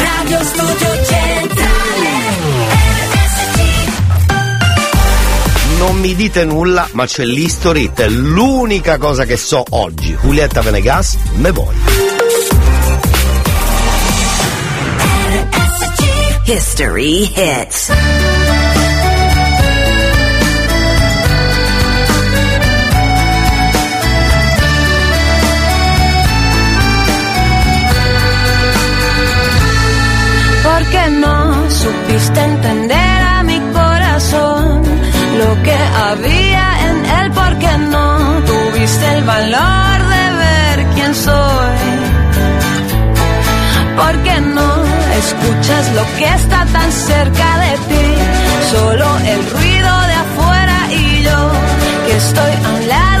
Radio Studio Centrale RSC Non mi dite nulla, ma c'è l'History Hit, è l'unica cosa che so oggi. Julietta Venegas, me voi. History Hits entender a mi corazón lo que había en él, porque no tuviste el valor de ver quién soy. Porque no escuchas lo que está tan cerca de ti, solo el ruido de afuera y yo que estoy a un lado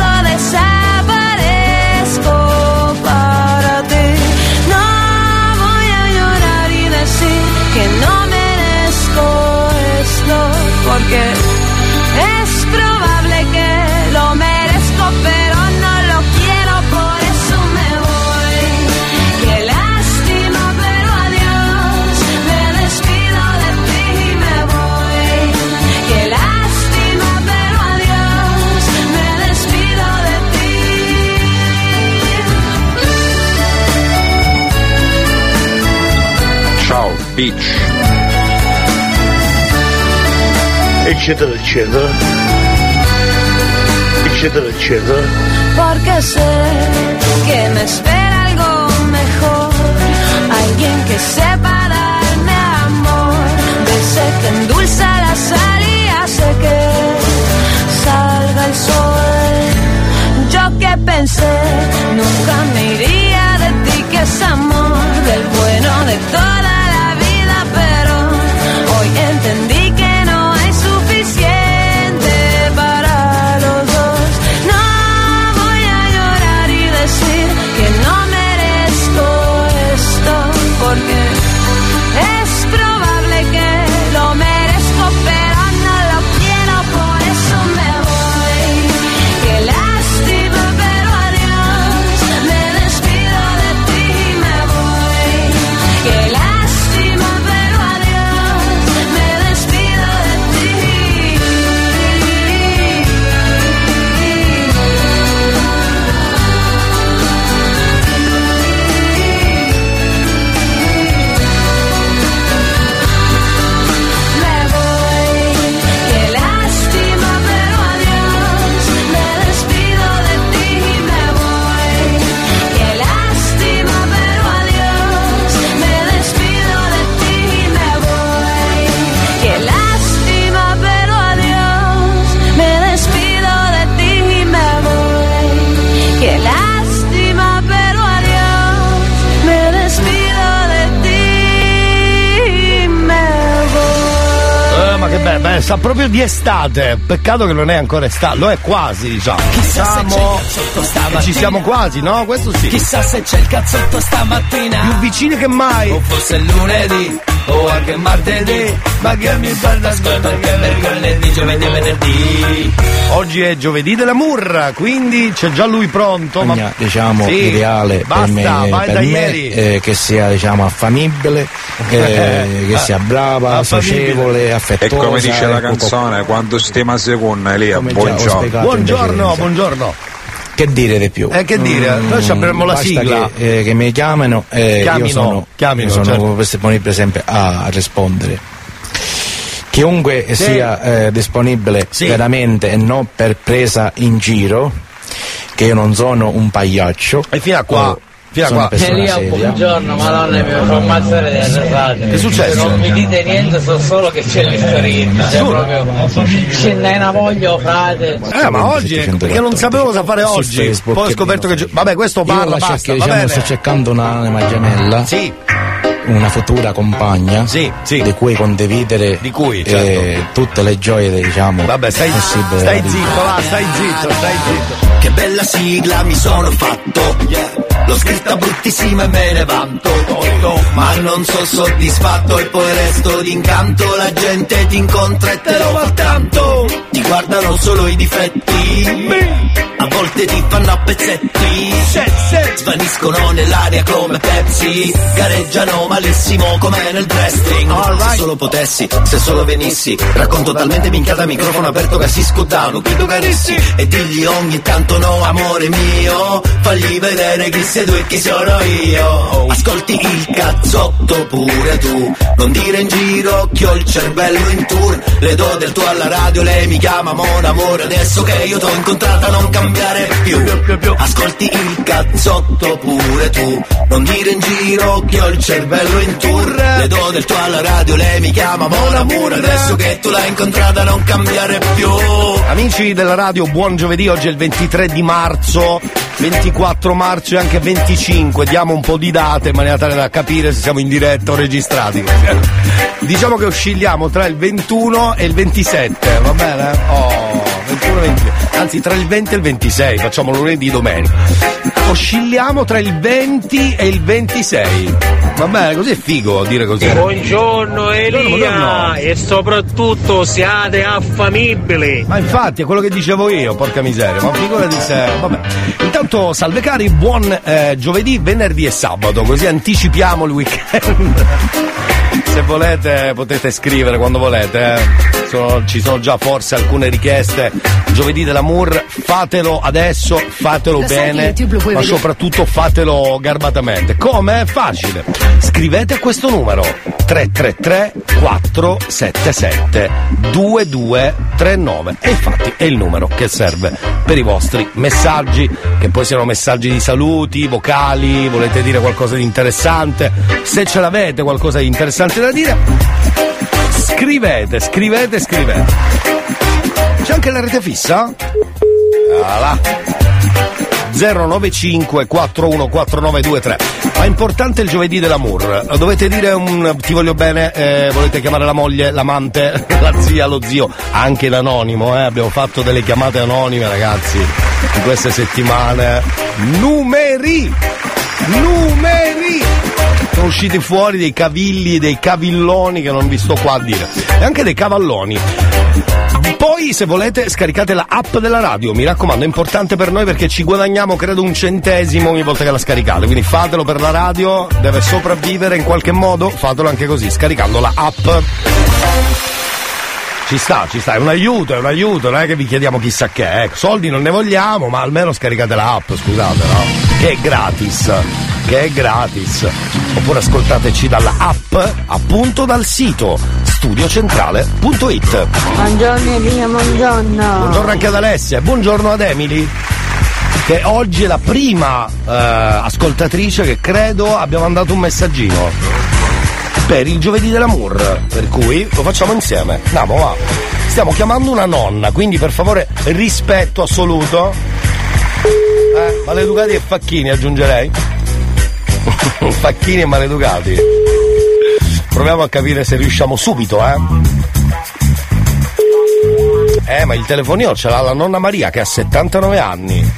es probable que lo merezco, pero no lo quiero, por eso me voy. Qué lástima, pero adiós, me despido de ti y me voy. Qué lástima, pero adiós, me despido de ti. Ciao, bitch. Eccetera eccetera eccetera eccetera porque sé que me espera algo mejor, alguien que sepa darme amor, de ese que endulza la sal y que salga el sol. Yo que pensé, nunca me iría de ti, que es amor, del bueno de toda Eh, sa proprio di estate. Peccato che non è ancora estate, lo è quasi, diciamo. Chissà se Siamo- c'è il cazzotto stamattina. Ci siamo quasi, no? Questo sì. Chissà se c'è il cazzotto stamattina. Più vicini che mai. O fosse lunedì o anche martedì. Ma che mi fa d'ascolto anche mercoledì, giovedì e venerdì. Oggi è giovedì della Murra, quindi c'è già lui pronto. Ma... Bisogna, diciamo Sì, ideale basta, per me, vai per da me, ieri. eh, che sia diciamo affamibile eh, che sia brava, socievole, affettuosa E come dice la ecco, canzone, quando stima seconda Elia, buongiorno. Buongiorno, buongiorno. Che dire di più? Eh, che dire, Mm, noi ci avremmo la sigla. Che, eh, che mi chiamino e Chiamino, io sono, chiamino, io sono certo. disponibile sempre a, a rispondere. Chiunque Sì. sia eh, disponibile Sì. veramente e non per presa in giro, che io non sono un pagliaccio. E fino a qua, o fino a qua. Elia, buongiorno, madonna mia, mi fa ammazzare di arrasate. Che è successo? Non mi dite niente, so solo che c'è l'istorita. Cioè, proprio. Ce n'è una voglia, frate. Eh, ma oggi perché non sapevo cosa fare oggi. Poi ho scoperto che. Vabbè, questo parla, basta. che va diciamo, bene. sto cercando un'anima gemella, Sì, una futura compagna Sì, sì. di cui condividere Di cui, eh, certo. tutte le gioie diciamo vabbè, stai, stai zitto, va, stai zitto, stai zitto. Che bella sigla mi sono fatto L'ho scritta bruttissima e me ne vanto Ma non sono soddisfatto e poi resto d'incanto. La gente ti incontra e te lo fa tanto. Ti guardano solo i difetti notte ti fanno a pezzetti Svaniscono nell'aria come Pepsi. Gareggiano malissimo come nel wrestling Se solo potessi, se solo venissi Racconto talmente minchiata microfono aperto che si scudano Chi tu carissi E digli ogni tanto no amore mio Fagli vedere chi sei tu e chi sono io. Ascolti il cazzotto pure tu. Non dire in giro che ho il cervello in tour. Le do del tuo alla radio, lei mi chiama mon amore Adesso che io t'ho incontrata non cambiare più. Ascolti il cazzotto pure tu. Non dire in giro che ho il cervello in tour. Le do del tuo alla radio, lei mi chiama mon amore Adesso che tu l'hai incontrata non cambiare più. Amici della radio, buon giovedì, oggi è il 23 di marzo, 24 marzo e anche 25, diamo un po' di date in maniera tale da capire se siamo in diretta o registrati. Diciamo che oscilliamo tra il 21 e il 27, va bene? Oh, 21 e 20, anzi tra il 20 e il 26, facciamo lunedì domenica. Oscilliamo tra il 20 e il 26. Va bene, così è figo dire così. Buongiorno Elia buongiorno. e soprattutto siate affamibili. Ma infatti è quello che dicevo io, porca miseria, ma figurati se. Vabbè. Intanto salve cari, buon eh, giovedì, venerdì e sabato, così anticipiamo il weekend. Se volete potete scrivere quando volete, eh. Sono- ci sono già forse alcune richieste. Giovedì dell'amour, fatelo adesso, fatelo Lo bene, ma vedere? soprattutto fatelo garbatamente. Come? È facile. Scrivete a questo numero 333 477 2239 e infatti è il numero che serve per i vostri messaggi, che poi siano messaggi di saluti, vocali, volete dire qualcosa di interessante, se ce l'avete qualcosa di interessante da dire, scrivete, scrivete, scrivete. C'è anche la rete fissa? Ah là. 095 414923 ma è importante il giovedì dell'amour dovete dire un ti voglio bene eh, volete chiamare la moglie l'amante la zia lo zio anche l'anonimo eh? abbiamo fatto delle chiamate anonime ragazzi in queste settimane numeri numeri sono usciti fuori dei cavilli dei cavilloni che non vi sto qua a dire e anche dei cavalloni poi, se volete, scaricate la app della radio. Mi raccomando, è importante per noi perché ci guadagniamo, credo, un centesimo ogni volta che la scaricate. Quindi fatelo per la radio, deve sopravvivere in qualche modo. Fatelo anche così, scaricando la app. Ci sta, ci sta, è un aiuto, è un aiuto, non è che vi chiediamo chissà che, ecco, soldi non ne vogliamo, ma almeno scaricate la app, scusate, no? Che è gratis, che è gratis. Oppure ascoltateci dalla app, appunto dal sito studiocentrale.it. Buongiorno Elia, buongiorno. Buongiorno anche ad Alessia, buongiorno ad Emily. Che oggi è la prima eh, ascoltatrice che credo abbia mandato un messaggino per il giovedì dell'amour. Per cui lo facciamo insieme. Andiamo, va. Stiamo chiamando una nonna, quindi per favore rispetto assoluto. Eh, maleducati e facchini aggiungerei. facchini e maleducati. Proviamo a capire se riusciamo subito, eh. Eh, ma il telefonino ce l'ha la nonna Maria che ha 79 anni.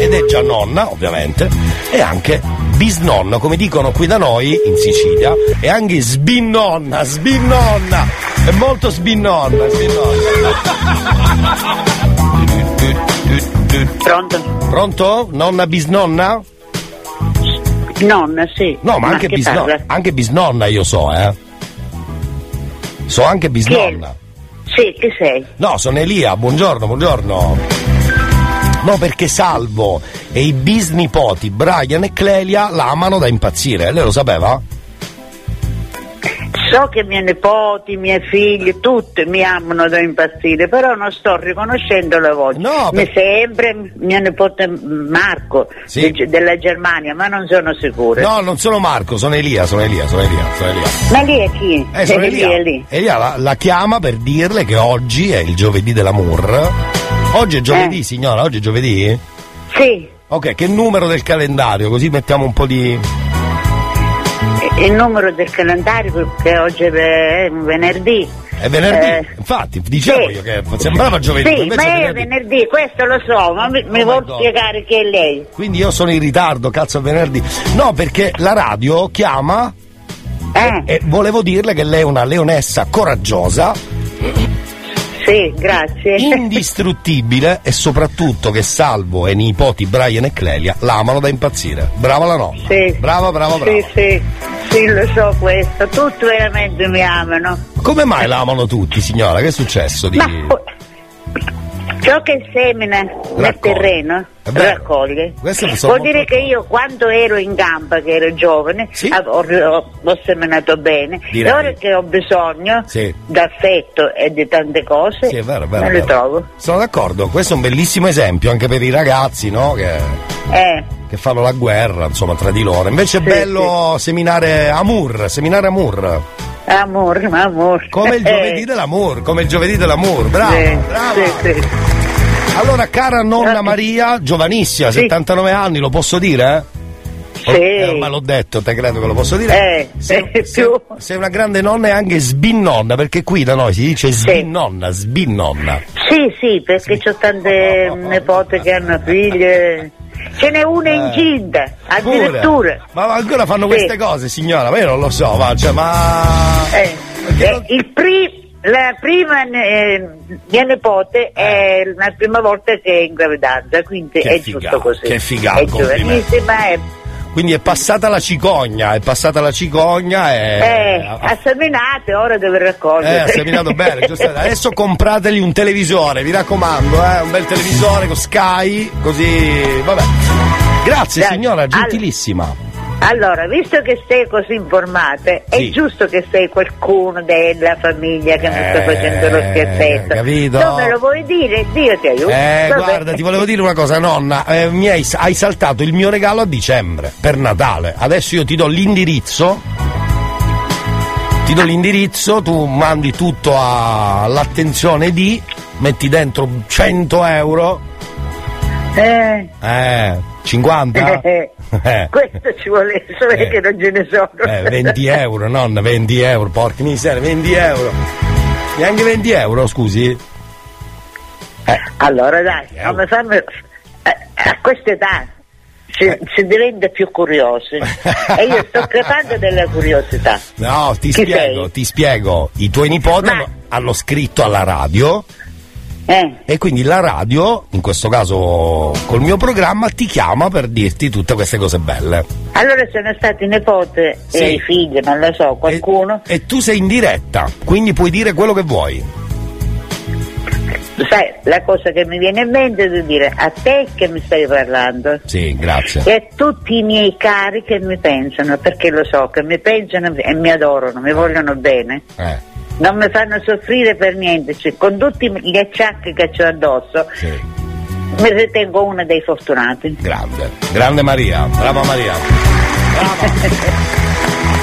Ed è già nonna, ovviamente, e anche bisnonna, come dicono qui da noi in Sicilia, e anche sbinnonna, sbinnonna. È molto sbinnonna, sbinnonna. Pronto? Pronto? Nonna bisnonna? Nonna, sì. No, ma, anche, che bisno- parla? anche bisnonna io so, eh. So anche bisnonna. Sì, che sei? No, sono Elia, buongiorno, buongiorno. No, perché Salvo e i bisnipoti Brian e Clelia la amano da impazzire, lei lo sapeva? So che i miei nipoti, i miei figli, tutti mi amano da impazzire, però non sto riconoscendo la voce. No, Mi sembra mio nipote Marco Sì. de- della Germania, ma non sono sicura. No, non sono Marco, sono Elia, sono Elia, sono Elia, sono Elia. Ma lì è chi? Eh, sono Elia. lì. Elia la, la chiama per dirle che oggi è il giovedì dell'amour. Oggi è giovedì, Eh. signora, oggi è giovedì? Sì, Ok, che numero del calendario? Così mettiamo un po' di. il numero del calendario perché oggi è venerdì. È venerdì. Eh, Infatti, dicevo sì. io che sembrava giovedì. Sì, ma è venerdì. venerdì, questo lo so, ma mi, mi Oh vuol spiegare chi è lei? Quindi io sono in ritardo, cazzo è venerdì. No, perché la radio chiama Eh, e volevo dirle che lei è una leonessa coraggiosa sì. Grazie. indistruttibile e soprattutto che Salvo e i nipoti Brian e Clelia l'amano da impazzire. Brava la nonna. Sì. Brava, brava, brava. Sì, sì, sì, lo so questo. Tutti veramente mi amano. Come mai la amano tutti, signora? Che è successo? Di... Ma ciò che semina nel Raccoglie. terreno È vero. raccoglie. Vuol dire che io quando ero in gamba, che ero giovane, av- ho, ho- ho seminato bene. Direi. E ora che ho bisogno Sì. d'affetto e di tante cose, Sì, è vero, è vero. è le trovo. Sono d'accordo, questo è un bellissimo esempio anche per i ragazzi, no? Che, Eh, che fanno la guerra, insomma, tra di loro. Invece è Sì, bello seminare amor, seminare amor. Amor, ma amor. Come il giovedì dell'amor, come il giovedì dell'amor, bravo, Sì, brava. sì, sì. Allora, cara nonna Maria, giovanissima, 79 anni, lo posso dire? Sì. Eh, ormai l'ho detto, te credo che lo posso dire. Eh, sei, eh, sei- sei una grande nonna e anche sbinnonna, perché qui da noi si dice sbinnonna, sbinnonna. Sì, sì, perché ho tante nepote che hanno figlie. Ce n'è una Eh. incinta, Pure. addirittura. Ma ancora fanno Sì. queste cose, signora? Ma io non lo so, ma, cioè, ma... Eh, eh, il pri- la prima eh, mia nipote è la prima volta che è in gravidanza, quindi Che è figata, giusto così. che figata, È giovanissima, è, Quindi è passata la cicogna, è passata la cicogna e... è ha seminato, ora deve Eh, raccogliere. ha seminato bene, giusto? Adesso comprategli un televisore, mi raccomando, eh, un bel televisore con Sky, così, vabbè. Grazie Dai, signora, gentilissima. Allora, visto che sei così informate, Sì. è giusto che sei qualcuno della famiglia che mi sta facendo lo scherzetto. Eh, capito? Non me lo vuoi dire? Dio ti aiuti. Eh, Vabbè. guarda, ti volevo dire una cosa, nonna. eh, mi hai, hai saltato il mio regalo a dicembre per Natale. Adesso io ti do l'indirizzo. Ti do l'indirizzo, tu mandi tutto all'attenzione di. Metti dentro 100 euro. Eh, Eh, 50? eh, Eh. questo ci vuole, solo Eh. che non ce ne sono. Eh, 20 euro, nonna, 20 euro, porca miseria, 20 euro. Neanche 20 euro, scusi? Allora dai, non mi fammi- eh, a questa età si, Eh. si diventa più curiosi e io sto crepando della curiosità. No, ti Chi spiego, sei? ti spiego. I tuoi nipoti hanno, hanno scritto alla radio Eh. e quindi la radio, in questo caso col mio programma, ti chiama per dirti tutte queste cose belle. Allora sono stati nipote Sì. e i figli, non lo so, qualcuno. E tu sei in diretta, quindi puoi dire quello che vuoi. Sai, la cosa che mi viene in mente è di dire a te che mi stai parlando Sì, grazie. e a tutti i miei cari che mi pensano, perché lo so che mi pensano e mi adorano, mi vogliono bene. Eh, Non mi fanno soffrire per niente, cioè, con tutti gli acciacchi che ho addosso sì, mi ritengo una dei fortunati. grande. Grande Maria, brava Maria.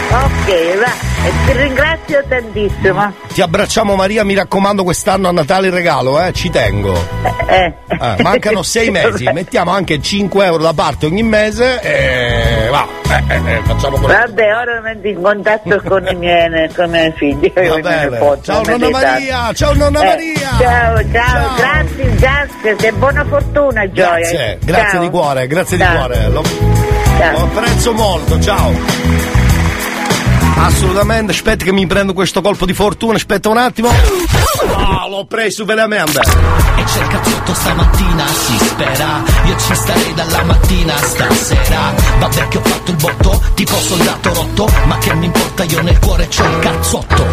Ok, va, e ti ringrazio tantissimo. Ti abbracciamo Maria, mi raccomando quest'anno a Natale il regalo, eh, ci tengo. Eh. Eh, mancano sei mesi, mettiamo anche 5 euro da parte ogni mese e va, eh, eh, eh, facciamo quello. Vabbè, ora metto in contatto con i miei, con i miei figli. Nipoti, Ciao, non nonna. Maria, ciao, nonna Eh, Maria. Ciao, ciao, Ciao. grazie, grazie, e buona fortuna Gioia. Grazie, grazie Ciao. di cuore, grazie Ciao. di cuore. Lo, lo apprezzo molto, ciao. Assolutamente, aspetta che mi prendo questo colpo di fortuna, aspetta un attimo. Ah, l'ho preso veramente. E cerca tutto stamattina, si spera Io ci starei dalla mattina stasera Vabbè che ho fatto il botto, tipo soldato rotto Ma che mi importa, io nel cuore c'ho il cazzotto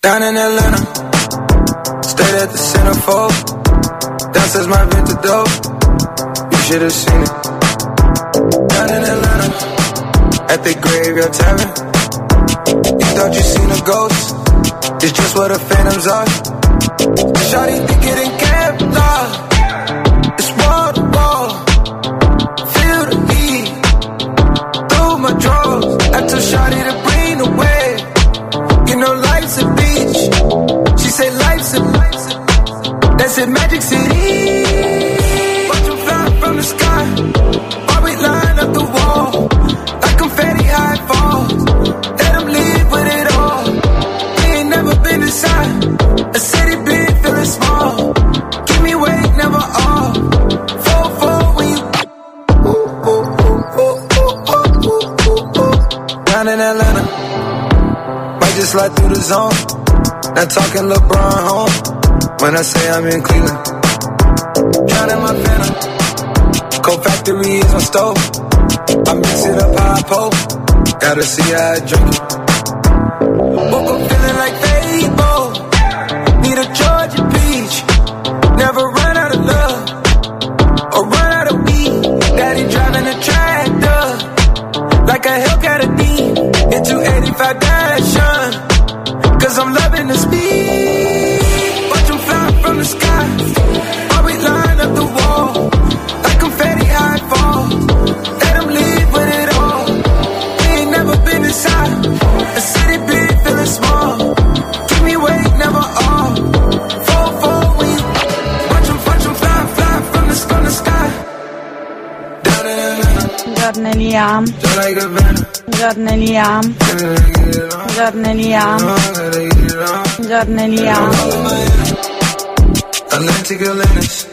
Down in Atlanta, stayed at the centerfold. Downstairs my vintage dope, you should have seen it. At the graveyard tavern. You thought you seen a ghost, it's just what the phantoms are. Shawty think it in Kevlar, it's wall to wall. Feel the heat through my drawers. I told Shawty to bring the wave. You know life's a beach. She said life's a That's it, Magic City. Slide through the zone. Not talking LeBron home when I say I'm in Cleveland. Drowning my venom. Cold factory is my stove. I mix it up how I poke. Gotta see how I drink it. Venom. Buongiorno Elia. Buongiorno Elia. Buongiorno Elia. Atlantic Atlantis.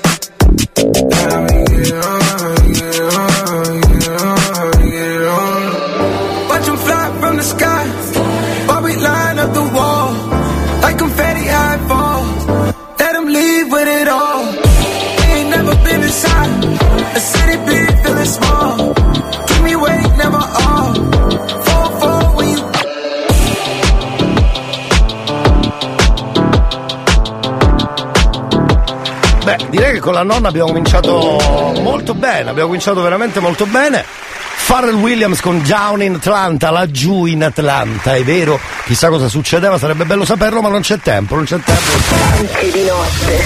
Con la nonna abbiamo cominciato molto bene, abbiamo cominciato veramente molto bene. Pharrell Williams con Down in Atlanta, laggiù in Atlanta, è vero, chissà cosa succedeva, sarebbe bello saperlo, ma non c'è tempo, non c'è tempo. Anche di notte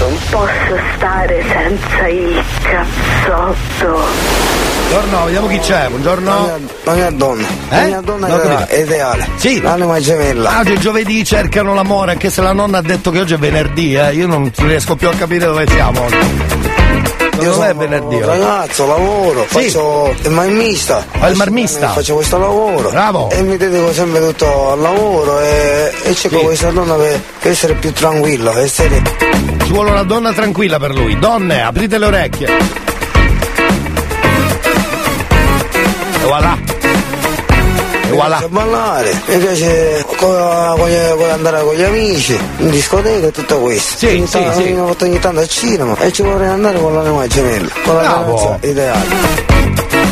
non posso stare senza il cazzotto. Buongiorno, vediamo chi c'è, buongiorno. La mia donna, la Eh? mia donna Non ho ideale, capito. è ideale. Sì. L'anima gemella. Ah, Oggi è giovedì, cercano l'amore, anche se la nonna ha detto che oggi è venerdì, eh. Io non riesco più a capire dove siamo oggi. Io Non è venerdì. ragazzo, lavoro, Sì. faccio il marmista. Fai il marmista? Faccio questo lavoro. Bravo. E mi dedico sempre tutto al lavoro e, e cerco Sì. questa donna per, per essere più tranquilla, per essere. Ci vuole una donna tranquilla per lui. Donne, aprite le orecchie. Voilà. piace ballare, mi piace andare con gli amici, in discoteca e tutto questo. Sì, ogni sì, sì. Ogni ogni tanto al cinema e ci vorrei andare con l'anima gemella, con la ragazza ideale.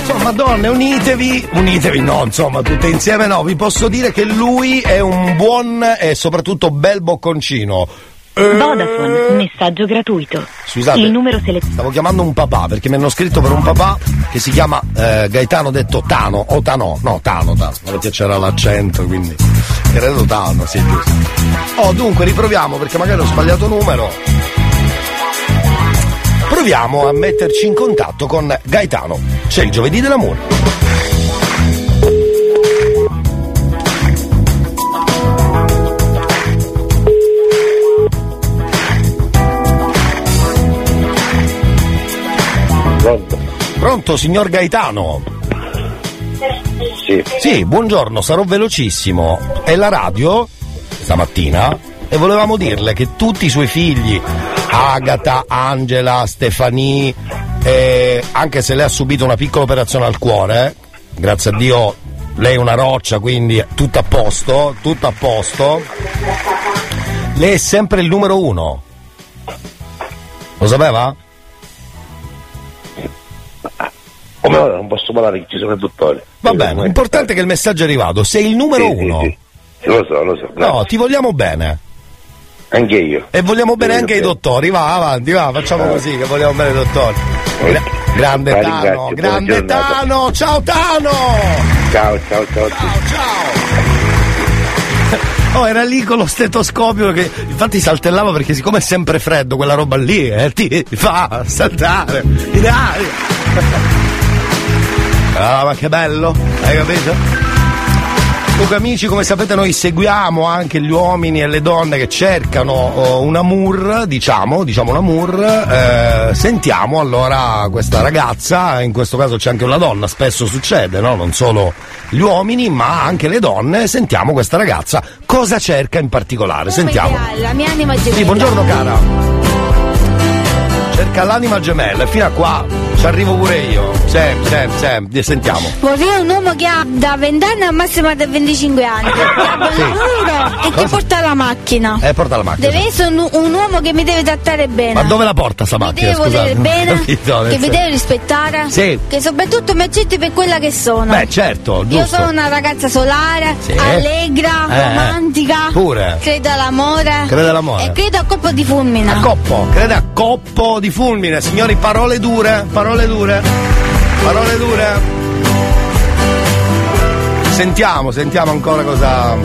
Insomma, donne, unitevi, unitevi, no, insomma, tutte insieme no. Vi posso dire che lui è un buon e soprattutto bel bocconcino. Vodafone, messaggio gratuito. Scusate. Il numero selezionato. Stavo chiamando un papà perché mi hanno scritto per un papà che si chiama eh, Gaetano detto Tano o Tano, no Tano, Tano, perché c'era l'accento quindi credo Tano, sì giusto. Oh dunque riproviamo perché magari ho sbagliato numero. Proviamo a metterci in contatto con Gaetano. C'è il giovedì dell'amore. Pronto? Signor Gaetano? Sì. Sì, buongiorno, sarò velocissimo. È la radio stamattina e volevamo dirle che tutti i suoi figli, Agata, Angela, Stefanie, eh, anche se lei ha subito una piccola operazione al cuore, grazie a Dio lei è una roccia, quindi tutto a posto, tutto a posto. Lei è sempre il numero uno. Lo sapeva? Come ora non posso parlare che ci sono i dottori. Va bene, l'importante è che il messaggio è arrivato. Sei il numero Sì, sì, uno. sì. Lo so, lo so. No, ti vogliamo bene. Anche io. E vogliamo bene anche i bene. dottori, va avanti, va, facciamo Eh. così che vogliamo bene i dottori. Gra- grande Tano, grande. Tano, ciao Tano! Ciao, ciao, ciao. a tutti. Oh, era lì con lo stetoscopio che infatti saltellava perché siccome è sempre freddo quella roba lì, eh, ti fa saltare in aria. Ah, ma che bello, hai capito? Comunque amici, come sapete noi seguiamo anche gli uomini e le donne che cercano oh, un amour, diciamo, diciamo un amour, eh, sentiamo allora questa ragazza, in questo caso c'è anche una donna, spesso succede, no? Non solo gli uomini ma anche le donne, sentiamo questa ragazza cosa cerca in particolare, sentiamo. La mia anima gemella. Sì, buongiorno cara. Cerca l'anima gemella e fino a qua Ci arrivo pure io. Sì, sì, sì, sentiamo. Vorrei un uomo che ha da 20 anni al massimo da 25 anni. Che abbia Sì. lavoro e che Cosa? porta la macchina. Eh, porta la macchina. Deve essere un, un uomo che mi deve trattare bene. Ma dove la porta sta mi macchina? deve volere bene, capito, che mi deve rispettare, Sì. che soprattutto mi accetti per quella che sono. Beh, certo, Io giusto. sono una ragazza solare, Sì. allegra, Eh, eh. romantica. Pure. Credo all'amore. Crede all'amore. E credo a colpo di fulmine. A coppo, crede a coppo di fulmine. Signori, parole dure, parole dure, parole dure. Sentiamo, sentiamo ancora cosa.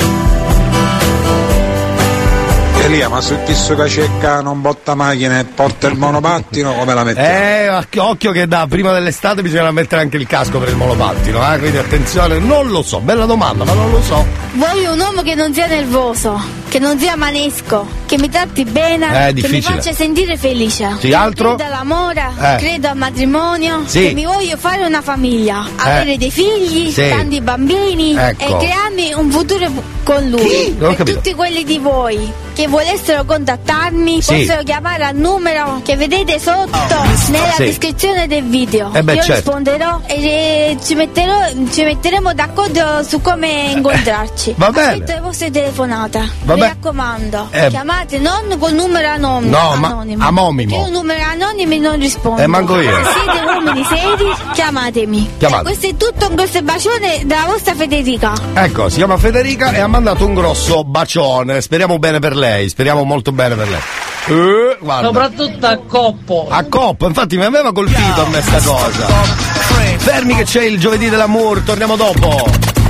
Elia, ma su chi su cacecca non botta macchina e porta il monopattino, come la mettiamo? Eh, occhio, occhio che da prima dell'estate bisogna mettere anche il casco per il monopattino, eh? Quindi attenzione, non lo so, bella domanda, ma non lo so. Voglio un uomo che non sia nervoso, che non sia manesco, che mi tratti bene, Eh, che mi faccia sentire felice. Sì, altro? Credo all'amore, Eh. credo al matrimonio, Sì. che mi voglio fare una famiglia, avere dei figli, Sì. tanti bambini Ecco. e crearmi un futuro con lui. Capito. tutti quelli di voi che volessero contattarmi, Sì. possono chiamare al numero che vedete sotto nella Sì. descrizione del video. Eh beh, Io certo. risponderò e eh, ci, metterò, ci metteremo d'accordo su come incontrarci. Va bene. Aspetto le vostre telefonate. Va Mi raccomando, Eh. chiamate non col numero anonimo. No, ma anonimo. anonimo. Io un numero anonimo non rispondo. Eh, manco io. Se siete uomini seri, chiamatemi. Chiamate. E questo è tutto un grosso bacione dalla vostra Federica. Ecco, si chiama Federica e ha mandato un grosso bacione. Speriamo bene per lei, speriamo molto bene per lei. Eh, guarda. Soprattutto a coppo. A coppa, infatti mi aveva colpito a me sta cosa. Fermi che c'è il giovedì dell'amour, torniamo dopo.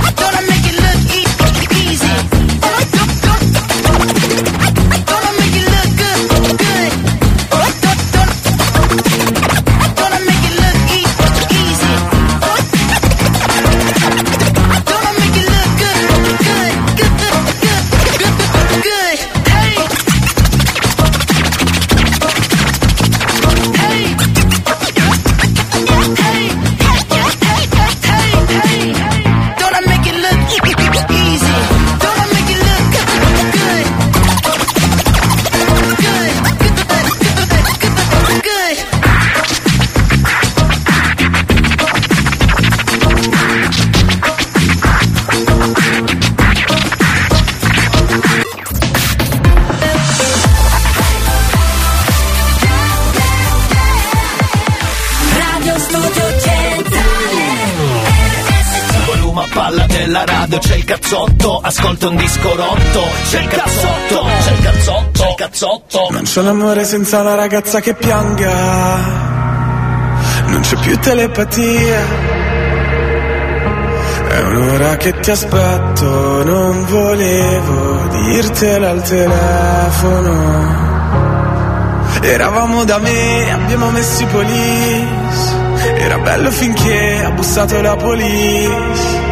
Radio, c'è il cazzotto, ascolta un disco rotto, c'è il cazzotto, c'è il cazzotto, c'è il cazzotto. Non c'è un amore senza una ragazza che pianga. Non c'è più telepatia. È un'ora che ti aspetto, non volevo dirtela al telefono. Eravamo da me, abbiamo messo i police. Era bello finché ha bussato la police.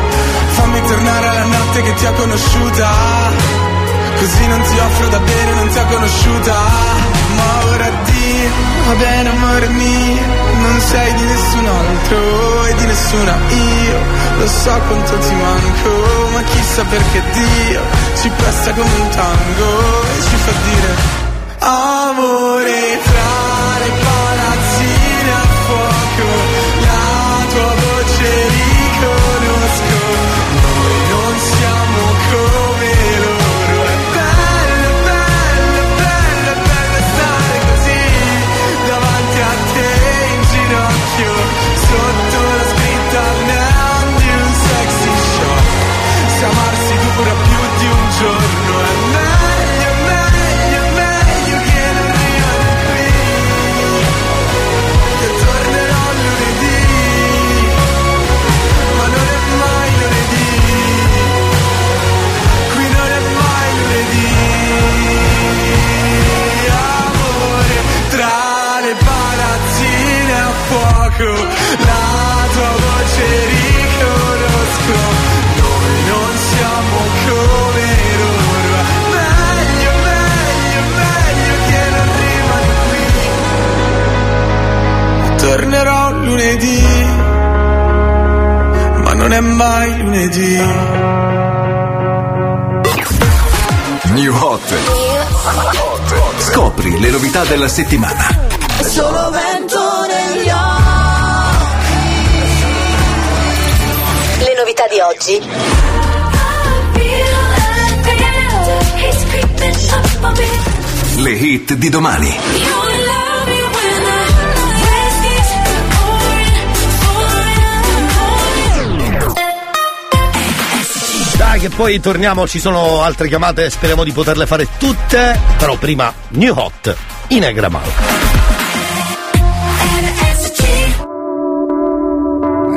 fammi tornare alla notte che ti ho conosciuta. Così non ti offro da bere, non ti ho conosciuta. Ma ora addio, va bene amore mio. Non sei di nessun altro e di nessuna io. lo so quanto ti manco, ma chissà perché Dio ci presta come un tango e ci fa dire Amore tra le palazzine tornerò lunedì, ma non è mai lunedì. New Hot. Scopri le novità della settimana. Solo vento negli Le novità di oggi. Le hit di domani. Che poi torniamo, ci sono altre chiamate, speriamo di poterle fare tutte, però prima New Hot in Agramal.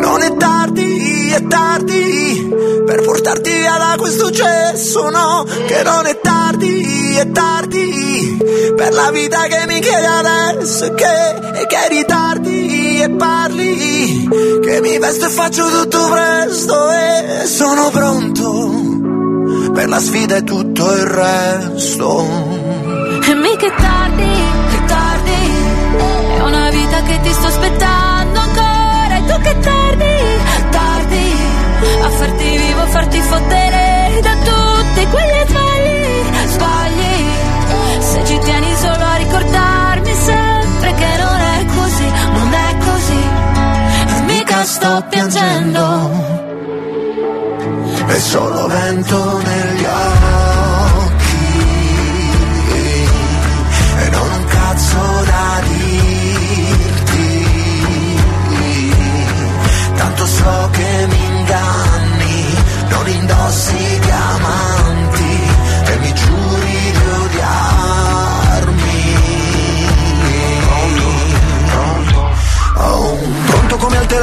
Non è tardi, è tardi per portarti via da questo cesso, no, che non è tardi, è tardi per la vita che chiedi adesso che, che ritardi e parli, che mi vesto e faccio tutto presto e sono pronto per la sfida e tutto il resto. E mica è tardi, è tardi, è una vita che ti sto aspettando ancora. E tu che tardi, tardi, a farti vivo, a farti fottere da tutti quegli sbagli, sbagli. Se ci tieni solo a ricordarmi sto piangendo. È solo vento negli occhi e non un cazzo da dirti. Tanto so che mi inganni, non indossi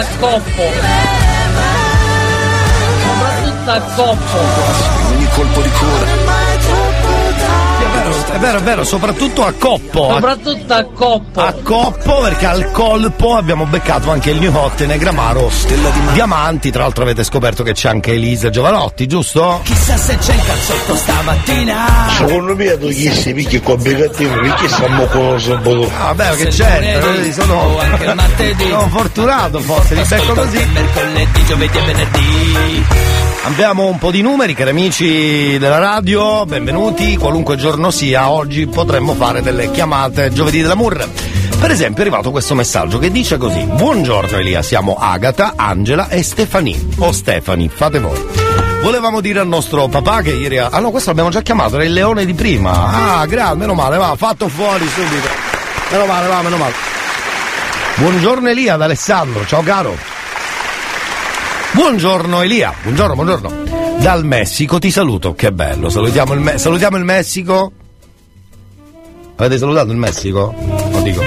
a coppo. Soprattutto a coppo. Ogni colpo di coda. È vero, è vero, soprattutto a coppo. A, Soprattutto a coppo. a coppo perché al colpo abbiamo beccato anche il New Hot Negramaro Diamanti, tra l'altro avete scoperto che c'è anche Elisa Giovanotti, giusto? Chissà se c'è il cazzotto stamattina. Secondo me tu chi si picchi con cattivo, perché stiamo conoscendo un po'. Ah, beh, che certo, vedi, sono, sono fortunato forse, li becco così. Mercoledì, giovedì e venerdì. Abbiamo un po' di numeri, cari amici della radio, benvenuti, qualunque giorno sia, oggi potremmo fare delle chiamate giovedì della Murra. Per esempio è arrivato questo messaggio che dice così: Buongiorno Elia, siamo Agata, Angela e Stefani. O Stefani, fate voi. Volevamo dire al nostro papà che ieri. Ah no, questo l'abbiamo già chiamato, era il leone di prima. Ah, grazie, meno male, va, fatto fuori subito. Meno male, va, meno male. Buongiorno Elia ad Alessandro, ciao caro. Buongiorno Elia, buongiorno, buongiorno. Dal Messico ti saluto, che bello. Salutiamo il, Me- salutiamo il Messico. Avete salutato il Messico? Lo dico.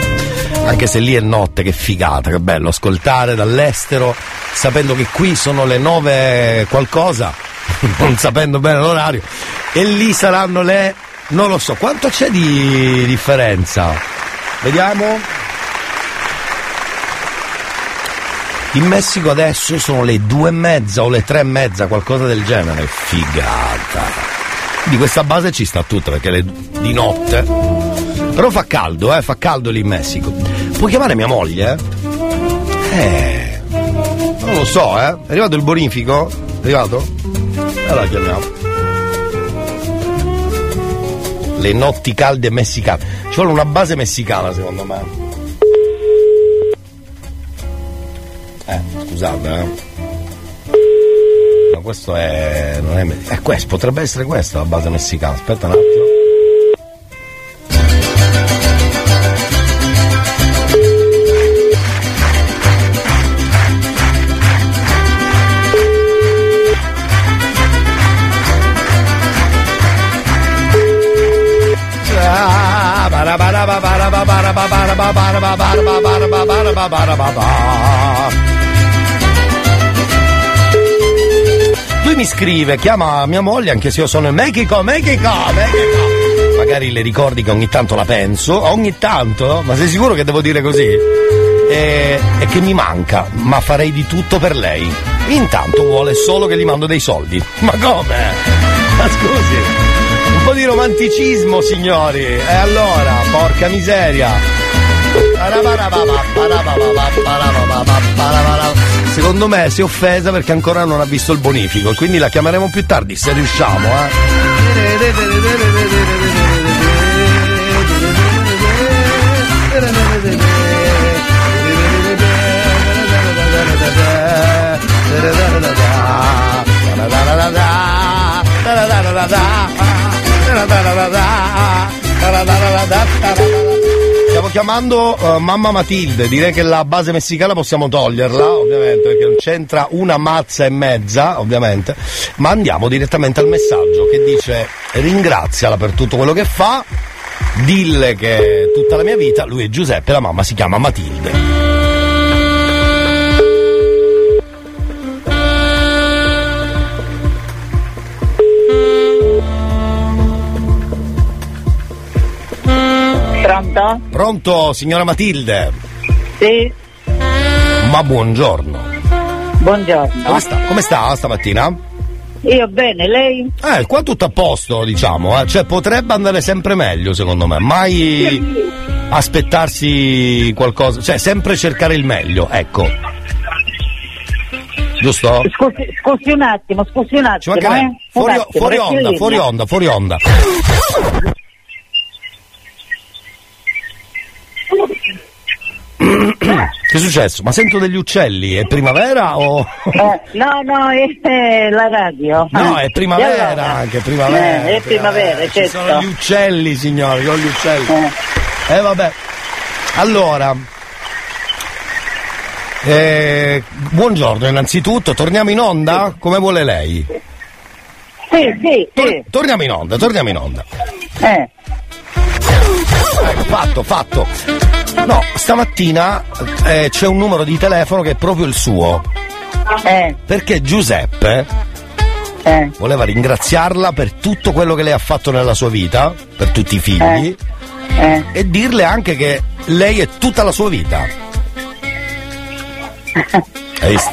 Anche se lì è notte, che figata, che bello ascoltare dall'estero, sapendo che qui sono le nove qualcosa, non sapendo bene l'orario, e lì saranno le. non lo so, quanto c'è di differenza? Vediamo. In Messico adesso sono le due e mezza o le tre e mezza, qualcosa del genere. Figata. Di questa base ci sta tutta perché le, di notte. Però fa caldo, eh, fa caldo lì in Messico. Puoi chiamare mia moglie? Eh. Non lo so, eh. È arrivato il bonifico? È arrivato? La chiamiamo. Le notti calde messicane. Ci vuole una base messicana secondo me. Eh, scusate, eh. Ma questo è. non è. È questo, potrebbe essere questa la base messicana. Aspetta un attimo. Scrive, chiama mia moglie anche se io sono in Mexico, Mexico, Mexico. Magari le ricordi che ogni tanto la penso, ogni tanto, ma sei sicuro che devo dire così? E, e che mi manca, ma farei di tutto per lei. Intanto vuole solo che gli mando dei soldi. Ma come? Ma scusi, un po' di romanticismo, signori. E allora, porca miseria. Secondo me si è offesa perché ancora non ha visto il bonifico e quindi la chiameremo più tardi se riusciamo, eh. Stiamo chiamando eh, mamma Matilde, direi che la base messicana possiamo toglierla, ovviamente, perché non c'entra una mazza e mezza, ovviamente, ma andiamo direttamente al messaggio che dice ringraziala per tutto quello che fa, dille che tutta la mia vita, lui è Giuseppe, la mamma si chiama Matilde. Pronto? Pronto, signora Matilde? Sì, Ma buongiorno. buongiorno. Come sta, come sta stamattina? Io bene, lei? Eh, qua tutto a posto, diciamo, eh. cioè potrebbe andare sempre meglio secondo me, mai aspettarsi qualcosa, cioè sempre cercare il meglio, ecco. Giusto? Scusi, scusi un attimo, scusi un attimo, eh? Un Fuori, attimo, fuori onda, fuori onda, fuori onda. Che è successo? Ma sento degli uccelli, è primavera o... Eh, no, no, è la radio. No, è primavera allora? anche, primavera. Eh, è primavera, Eh, Ci certo. sono gli uccelli, signori, ho gli uccelli. Eh, vabbè. Allora. eh, buongiorno innanzitutto, torniamo in onda? Come vuole lei? Sì, sì, sì. Torniamo in onda, torniamo in onda. Eh. Ecco, fatto, fatto. No, stamattina eh, c'è un numero di telefono che è proprio il suo. Eh. Perché Giuseppe voleva ringraziarla per tutto quello che lei ha fatto nella sua vita, per tutti i figli, Eh. e dirle anche che lei è tutta la sua vita.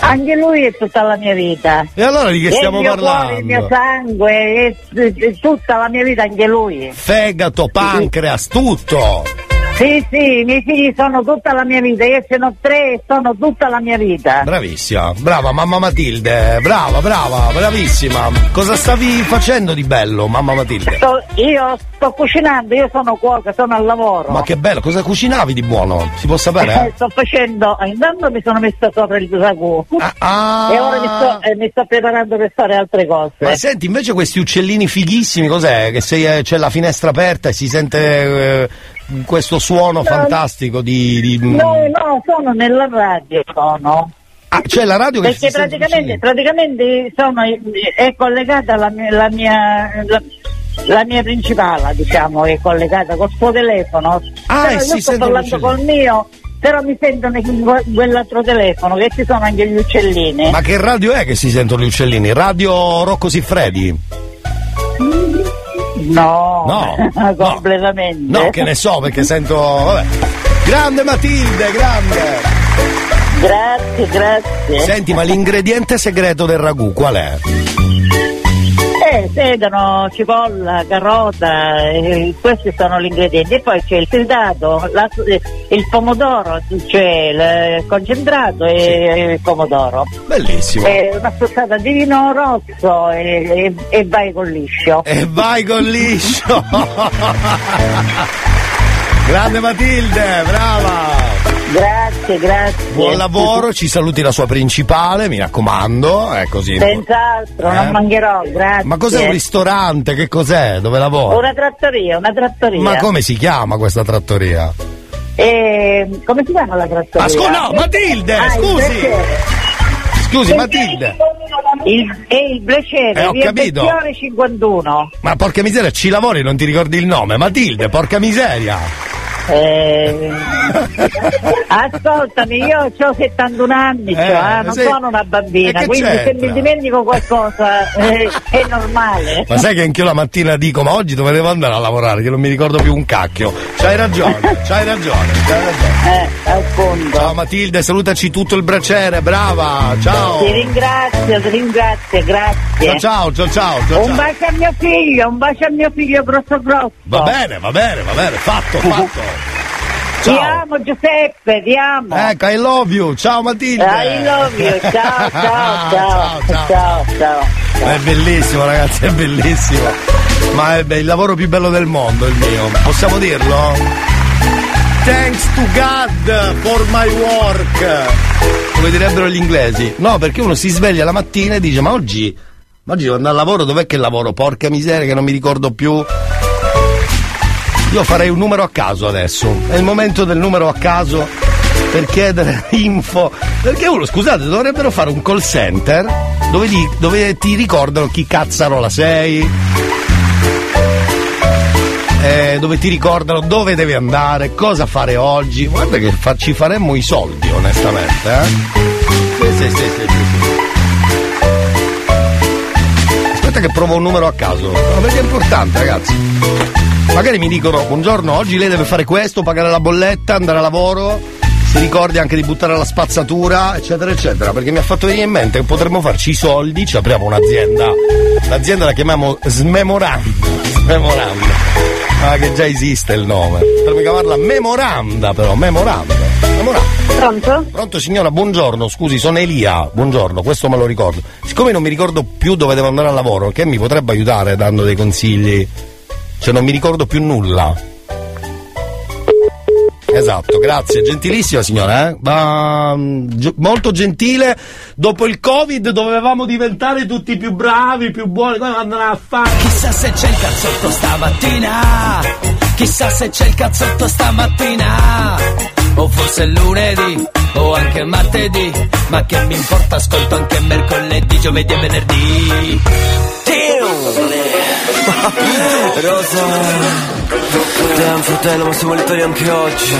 Anche lui è tutta la mia vita. E allora di che È stiamo il mio parlando? Cuore, il mio sangue, è, è tutta la mia vita anche lui. Fegato, pancreas, tutto! Sì, sì, i miei figli sono tutta la mia vita, io ce ne ho tre e sono tutta la mia vita. Bravissima, brava mamma Matilde, brava, brava, bravissima. Cosa stavi facendo di bello, mamma Matilde? Sto- io sto cucinando, io sono cuoca, sono al lavoro. Ma che bello, cosa cucinavi di buono? Si può sapere? Eh, sto facendo, intanto mi sono messa sopra il ragù ah. e ora mi sto, eh, mi sto preparando per fare altre cose. Ma senti, invece questi uccellini fighissimi, cos'è? Che se eh, c'è la finestra aperta e si sente eh, questo suono No. fantastico di... di- No, no, sono nella radio, sono. Ah, c'è la radio che Perché si sente praticamente, praticamente sono, è collegata la mia, la mia, la, la mia principale, diciamo, è collegata col suo telefono. Ah, però e si io sto parlando col mio, però mi sentono in que- quell'altro telefono, che ci sono anche gli uccellini. Ma che radio è che si sentono gli uccellini? Radio Rocco Siffredi? No, No, completamente. No, che ne so, perché sento... Vabbè. Grande Matilde, grande! Grazie, grazie. Senti, ma l'ingrediente segreto del ragù qual è? Eh, sedano, cipolla, carota, eh, questi sono gli ingredienti. E poi c'è il tritato, la- eh, il pomodoro, cioè il concentrato e il pomodoro. Bellissimo. Eh, una spruzzata di vino rosso e, e- e vai con liscio. E vai con liscio! Grande Matilde, brava! Grazie, grazie. Buon lavoro, ci saluti la sua principale, mi raccomando, è così. Senz'altro, Eh? non mancherò, grazie. Ma cos'è un ristorante? Che cos'è? Dove lavora? Una trattoria, una trattoria. Ma come si chiama questa trattoria? Eh, come si chiama la trattoria? Ma scu- no, Matilde, Ah, scusi. Scusi, Matilde. Il, è il Brecere, Eh, ho capito. Becchione 51. Ma porca miseria, ci lavori non ti ricordi il nome? Matilde, porca miseria! Eh, ascoltami, io ho 71 anni, cioè, Eh, non sì. sono una bambina, quindi se c'entra? mi dimentico qualcosa eh, è normale. Ma sai che anch'io la mattina dico, ma oggi dove devo andare a lavorare? Che non mi ricordo più un cacchio. C'hai ragione, c'hai ragione, c'hai ragione. Eh, appunto. Ciao Matilde, salutaci tutto il bracere, brava, ciao. Ti ringrazio, ti ringrazio, grazie. Ciao, ciao, ciao, ciao, Un ciao. bacio a mio figlio, un bacio a mio figlio grosso grosso. Va bene, va bene, va bene, fatto, fatto. Ti Ciao. amo Giuseppe, ti amo. Ecco, I love you, ciao Matilde. I love you, ciao, ciao, ciao, ciao, ciao. È bellissimo ragazzi, è bellissimo. Ma è il lavoro più bello del mondo il mio, possiamo dirlo? Thanks to God for my work. Come direbbero gli inglesi. No, perché uno si sveglia la mattina e dice ma oggi, ma oggi devo andare al lavoro, dov'è che lavoro? Porca miseria che non mi ricordo più. Io farei un numero a caso adesso. È il momento del numero a caso per chiedere info. Perché uno, scusate, dovrebbero fare un call center dove, di- dove ti ricordano chi cazzarola sei. eh, dove ti ricordano dove devi andare, cosa fare oggi. Guarda che fa- ci faremmo i soldi, onestamente. Eh? Sì, sì, sì. Aspetta che provo un numero a caso. Perché è importante, ragazzi. Magari mi dicono, buongiorno, oggi lei deve fare questo, pagare la bolletta, andare a lavoro, si ricordi anche di buttare la spazzatura, eccetera, eccetera, perché mi ha fatto venire in mente che potremmo farci i soldi, ci apriamo un'azienda, l'azienda la chiamiamo Smemoranda, Smemoranda, ah che già esiste il nome, potremmo chiamarla Memoranda però, Memoranda, Memoranda. Pronto? Pronto signora, buongiorno, scusi, sono Elia, buongiorno, questo me lo ricordo. Siccome non mi ricordo più dove devo andare al lavoro, che mi potrebbe aiutare dando dei consigli? Cioè non mi ricordo più nulla. Esatto, grazie, gentilissima signora, eh? Ma, mm, gi- molto gentile. Dopo il Covid dovevamo diventare tutti più bravi, più buoni, come andare a fare? Chissà se c'è il cazzotto stamattina. Chissà se c'è il cazzotto stamattina. O forse lunedì, o anche martedì. Ma che mi importa, ascolto anche mercoledì, giovedì e venerdì. Rosa Damn fratello ma siamo all'Italia anche oggi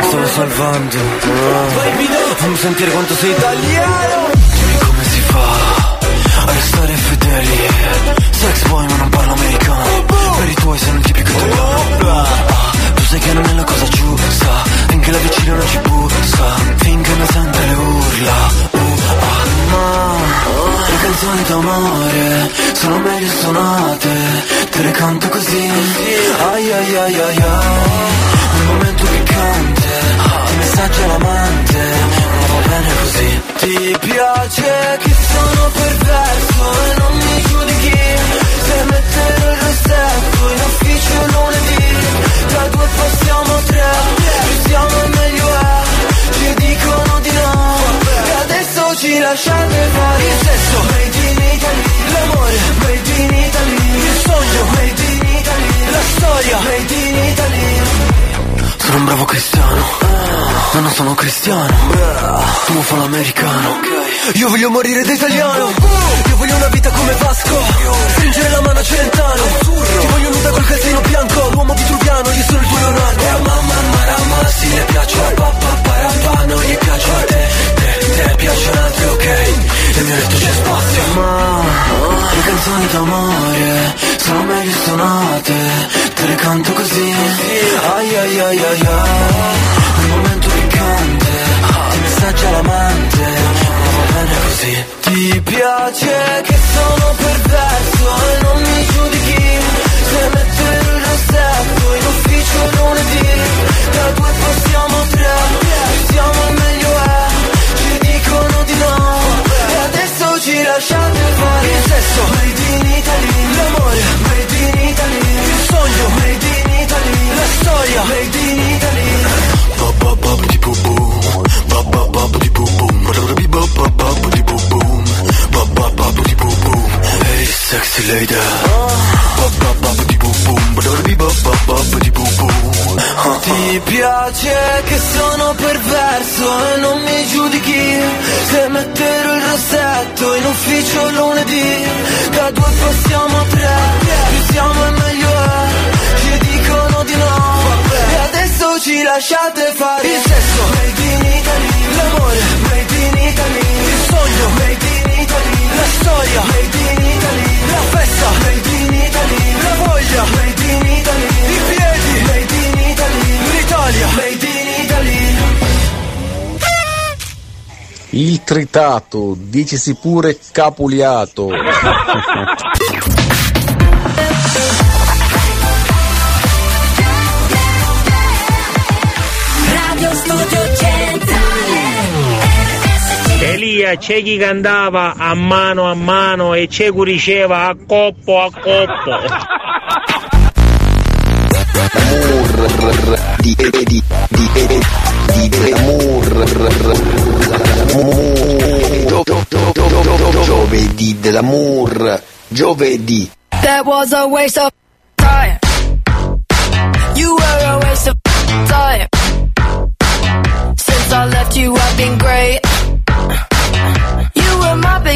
Stavo salvando. Fammi sentire quanto sei italiano Dimmi come si fa a restare fedeli Sex boy ma non parlo americano Per i tuoi sei un tipico italiano sai che non è la cosa giusta Finché la vicina non ci bussa Finché non sente le urla. Uh, ah, Ma le canzoni d'amore Sono meglio suonate Te le canto così. Ai ai ai ai ai. Nel momento piccante Ti messaggio all'amante Ma va bene così. Ti piace che sono perverso E non mi giudichi Se mettere il rossetto In ufficio lunedì Da due passiamo tre Più siamo meglio è Ci dicono di no. E adesso ci lasciate fare Il sesso Made in Italy L'amore Made in Italy Il sogno Made in Italy La storia Made in Italy sono un bravo cristiano, ma non sono cristiano. Tu fa l'americano. Io voglio morire da italiano. Io voglio una vita come Vasco. Stringere la mano a Celentano. Ti voglio nuda col calzino bianco. L'uomo vitruviano, io sono il tuo Leonardo. E mamma marama, sì le piaccio a papà parapà, non gli piaccio a te. Te, te piacciono altri, ok. Nel mio letto c'è spazio. Ma le canzoni d'amore sono meglio suonate. Te le canto così. Ai ai ai ai ai. Nel momento piccante. Ti messaggio all'amante. Ma va bene così. Ti piace che sono perverso e non mi giudichi. Se mettere il rossetto in ufficio lunedì. Da due passiamo tre. Siamo e meglio è. Dicono di no. E adesso ci lasciate fare il sesso. Made in Italy. L'amore. Made in Italy. Il sogno. Made in Italy. La storia. Made in Italy. Ba ba ba di boom boom. Ba ba ba di boom boom. Ba ba ba di boom boom. Boom boom. Hey sexy lady. Ba ba ba di boom boom. Ba da di ba ba ba di boom boom. Ti piace che sono perverso e non mi giudichi Se metterò il rossetto in ufficio lunedì Da due passiamo a tre Più siamo e meglio è Ci dicono di no E adesso ci lasciate fare Il sesso Made in Italy L'amore Made in Italy Il sogno Made in La storia Made in Italy La festa. Made in Italy La voglia. Made in Italy I piedi. Made in Italy L'Italia. Made in Italy Il tritato, dicesi pure capuliato. Elia c'è chi cantava a mano a mano e c'è chi diceva a coppo a coppo. di di di di di amor giovedì dell'amor giovedì That was a waste of time. You were a waste of time. Since I left you, I've been great.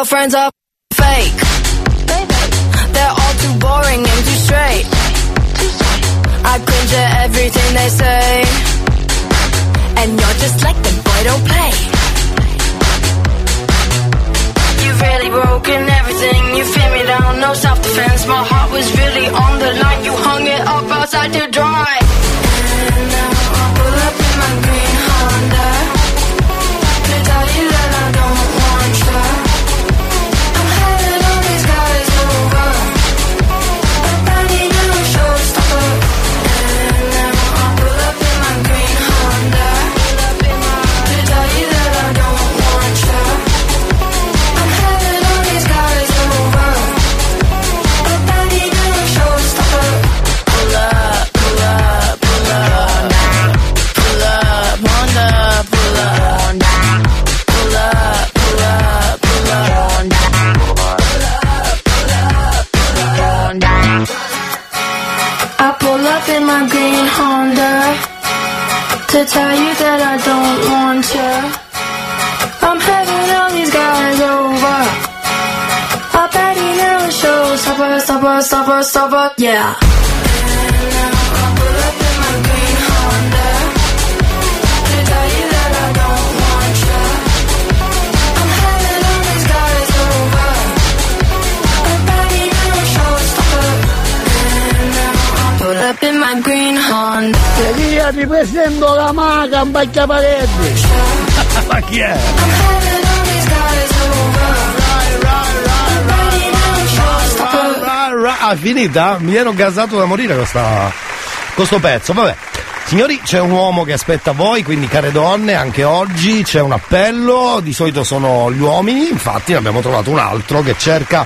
All your friends are fake. They're all too boring and too straight. I cringe at everything they say. And you're just like them, boy, don't play. You've really broken everything. You feel me down, no self defense. My heart was really on the line. You hung it up outside to dry. To tell you that I don't want you. I'm having all these guys over. I bet he never shows. Supper, supper, supper, supper, yeah. Pull up in my green Honda. Io ti presento la maga in Bacchiaparetti. Ma chi è? Ah, finita? Mi ero gasato da morire questa, questo pezzo, vabbè. Signori, c'è un uomo che aspetta voi, quindi care donne, anche oggi c'è un appello, di solito sono gli uomini, infatti ne abbiamo trovato un altro che cerca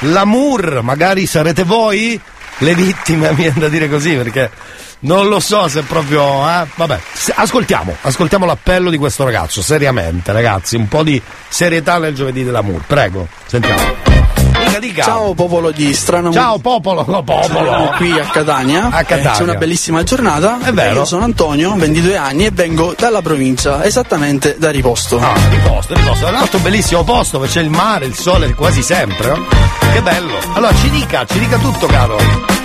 l'amour, magari sarete voi le vittime, mi viene da dire così, perché non lo so se proprio, eh, vabbè, ascoltiamo, ascoltiamo l'appello di questo ragazzo, seriamente ragazzi, un po' di serietà nel giovedì dell'amour, prego, sentiamo. Dica. Ciao popolo di Strano Ciao popolo, no, popolo. Siamo qui a Catania. A Catania. Eh, C'è una bellissima giornata. È vero. Io sono Antonio, 22 anni e vengo dalla provincia, esattamente da Riposto. Ah, riposto, riposto. È un altro bellissimo posto dove c'è il mare, il sole quasi sempre. no? Che bello. Allora ci dica, ci dica tutto, caro.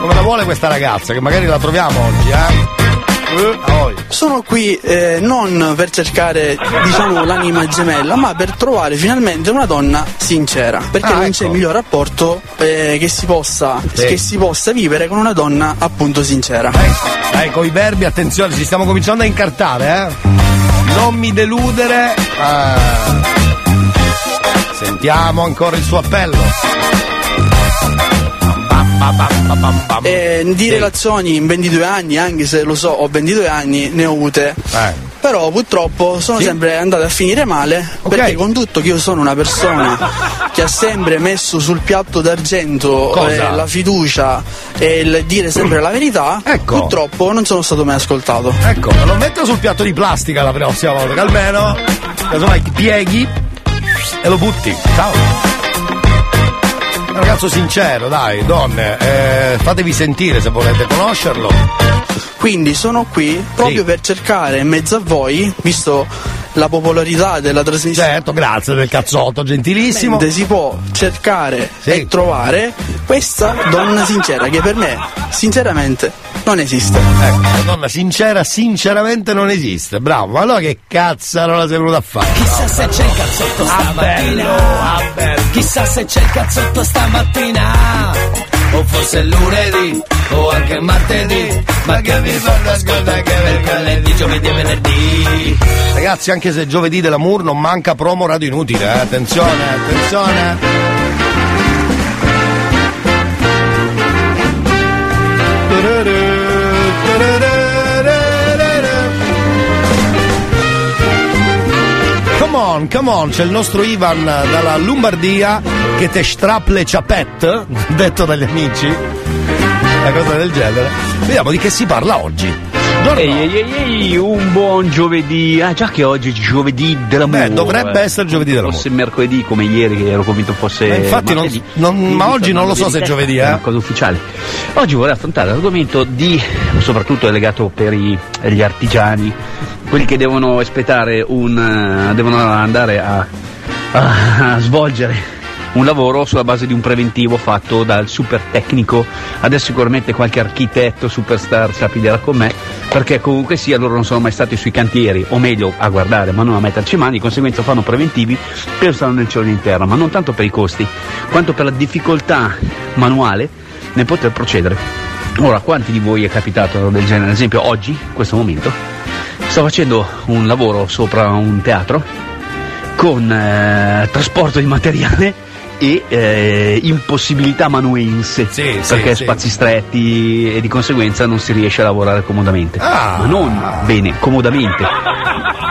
Come la vuole questa ragazza? Che magari la troviamo oggi, eh? Eh. Sono qui eh, non per cercare, diciamo, l'anima gemella, ma per trovare finalmente una donna sincera. Perché Ah, non ecco. c'è miglior rapporto eh, che, si possa, Sì. che si possa vivere con una donna appunto sincera. Dai, con i verbi, attenzione, ci stiamo cominciando a incartare, eh? Non mi deludere. Ah. Sentiamo ancora il suo appello. Eh, di relazioni in 22 anni, anche se lo so, ho 22 anni, ne ho avute. Eh. Però purtroppo sono sempre andate a finire male perché con tutto che io sono una persona che ha sempre messo sul piatto d'argento eh, la fiducia e il dire sempre la verità, purtroppo non sono stato mai ascoltato. Ecco, lo metto sul piatto di plastica la prossima volta, che almeno casomai ti pieghi e lo butti. Ciao. È un ragazzo sincero, dai, donne, eh, fatevi sentire se volete conoscerlo. Quindi sono qui proprio per cercare in mezzo a voi, visto la popolarità della trasmissione. Certo, grazie del cazzotto, gentilissimo. Si può cercare e trovare questa donna sincera che per me, sinceramente, non esiste. Ecco, donna sincera, sinceramente non esiste. Bravo, ma allora che cazzarola sei venuto a fare? Chissà se c'è il cazzotto stamattina Chissà se c'è il cazzotto stamattina O forse il lunedì O anche il martedì Ma che mi fanno ascoltare che mercoledì, giovedì e venerdì Ragazzi, anche se giovedì dell'amour non manca promo radio inutile, eh? attenzione, attenzione. Come on, come on, c'è il nostro Ivan dalla Lombardia che te strapp le ciapette, detto dagli amici. Una cosa del genere. Vediamo di che si parla oggi. Ehi, ehi, ehi, ehi, un buon giovedì. Ah, già che oggi è giovedì dell'amore. Beh, dovrebbe essere giovedì dell'amore. Fosse mercoledì come ieri, che ero convinto fosse. Ma infatti non- non- ma oggi non lo so se è giovedì, eh. È una cosa ufficiale. Oggi vorrei affrontare l'argomento di. soprattutto è legato per i- gli artigiani, quelli che devono espletare un. eh, devono andare a, a- a svolgere un lavoro sulla base di un preventivo fatto dal super tecnico. Adesso sicuramente qualche architetto superstar si appiglierà con me, perché comunque sia loro non sono mai stati sui cantieri, o meglio a guardare ma non a metterci mani, di conseguenza fanno preventivi per stare nel cielo interno, ma non tanto per i costi, quanto per la difficoltà manuale nel poter procedere. Ora, quanti di voi è capitato del genere? Ad esempio, oggi, in questo momento, sto facendo un lavoro sopra un teatro con eh, trasporto di materiale e eh, impossibilità manuense perché sì. spazi stretti e di conseguenza non si riesce a lavorare comodamente Ah. ma non bene, comodamente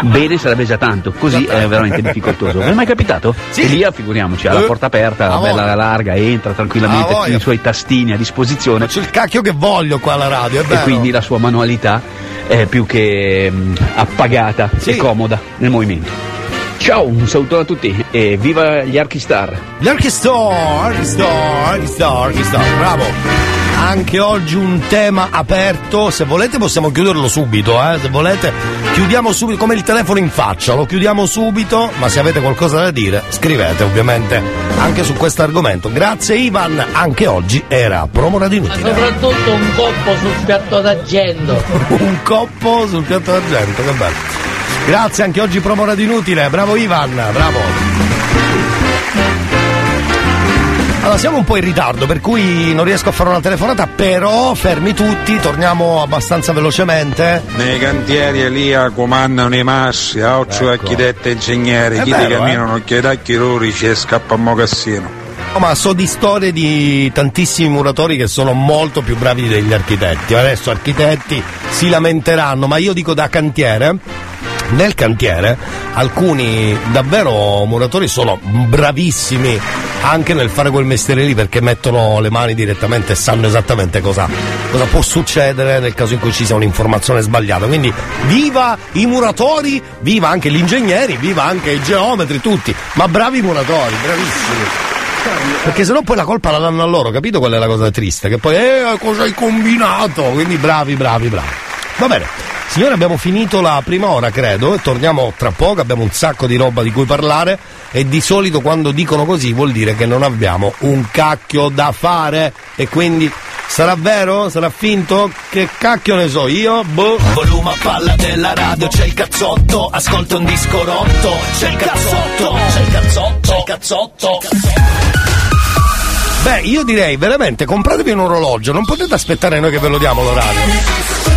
bene sarebbe già tanto così è veramente difficoltoso vi è mai capitato? Sì. Elia figuriamoci ha la Eh. porta aperta Ah, bella larga entra tranquillamente Ah, con i suoi tastini a disposizione C'è il cacchio che voglio qua alla radio, è e quindi la sua manualità è più che mm, appagata Sì. e comoda nel movimento. Ciao, un saluto a tutti e viva gli Archistar! Gli Archistar, Archistar, Archistar, Archistar, bravo. Anche oggi un tema aperto, se volete possiamo chiuderlo subito, eh? se volete chiudiamo subito come il telefono in faccia, lo chiudiamo subito, ma se avete qualcosa da dire scrivete ovviamente anche su questo argomento. Grazie Ivan, anche oggi era promo radio Ma inutile. soprattutto un coppo sul piatto d'argento. un coppo sul piatto d'argento, che bello. Grazie anche oggi promo radio inutile, bravo Ivan, bravo. Allora, siamo un po' in ritardo, per cui non riesco a fare una telefonata, però fermi tutti, torniamo abbastanza velocemente. Nei cantieri Elia comandano i massi, a occhio architetti e ingegneri, Ecco. Chi ti vero, eh. camminano chiedai chirurgici e scappa a mocassino. No, ma so di storie di tantissimi muratori che sono molto più bravi degli architetti. Adesso architetti si lamenteranno, ma io dico da cantiere. Nel cantiere alcuni davvero muratori sono bravissimi anche nel fare quel mestiere lì perché mettono le mani direttamente e sanno esattamente cosa, cosa può succedere nel caso in cui ci sia un'informazione sbagliata. Quindi viva i muratori, viva anche gli ingegneri, viva anche i geometri, tutti, ma bravi muratori, bravissimi. Perché sennò poi la colpa la danno a loro, capito qual è la cosa triste? Che poi, eh, cosa hai combinato? Quindi bravi, bravi, bravi. Va bene. Signore, abbiamo finito la prima ora, credo, e torniamo tra poco, abbiamo un sacco di roba di cui parlare e di solito quando dicono così vuol dire che non abbiamo un cacchio da fare e quindi sarà vero? Sarà finto? Che cacchio ne so io? Boh. Volume a palla della radio, c'è il cazzotto, ascolta un disco rotto, c'è il cazzotto, c'è il cazzotto, c'è il cazzotto. Beh, io direi veramente compratevi un orologio, non potete aspettare noi che ve lo diamo l'orario.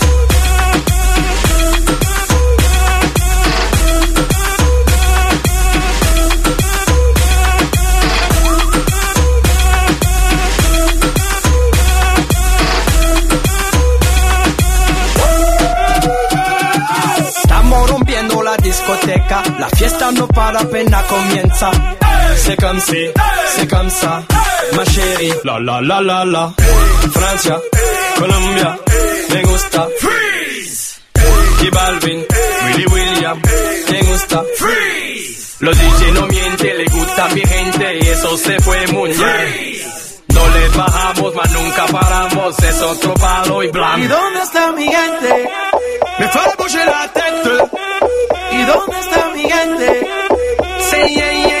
Discoteca, la fiesta no para apenas comienza. C'est comme si, c'est comme ça, ma chérie. La la la la la. Francia, Colombia, me gusta. Freeze. Y Balvin, Willy William, me gusta. Freeze. Los DJ no mienten, le gusta a mi gente y eso se fue muy bien. No le bajamos, mas nunca paramos, es otro palo y blanco. ¿Y dónde está mi gente? Me fue bouger la tête. ¿Y dónde está mi gente? Say yeah, yeah,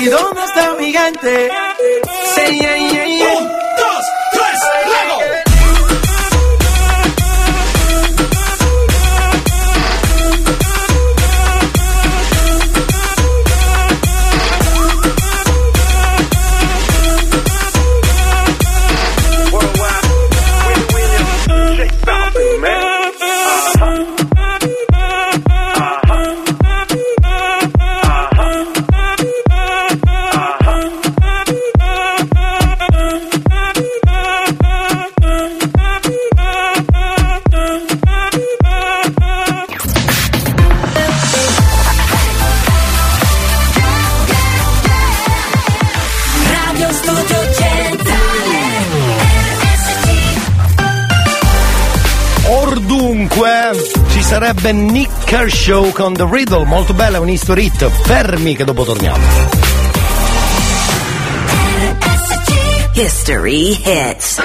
¿Y dónde está mi gente? Say yeah, yeah, yeah. Un, dos, tres, sarebbe Nick Kershaw con The Riddle, molto bella, un history hit. Fermi che dopo torniamo. History hits.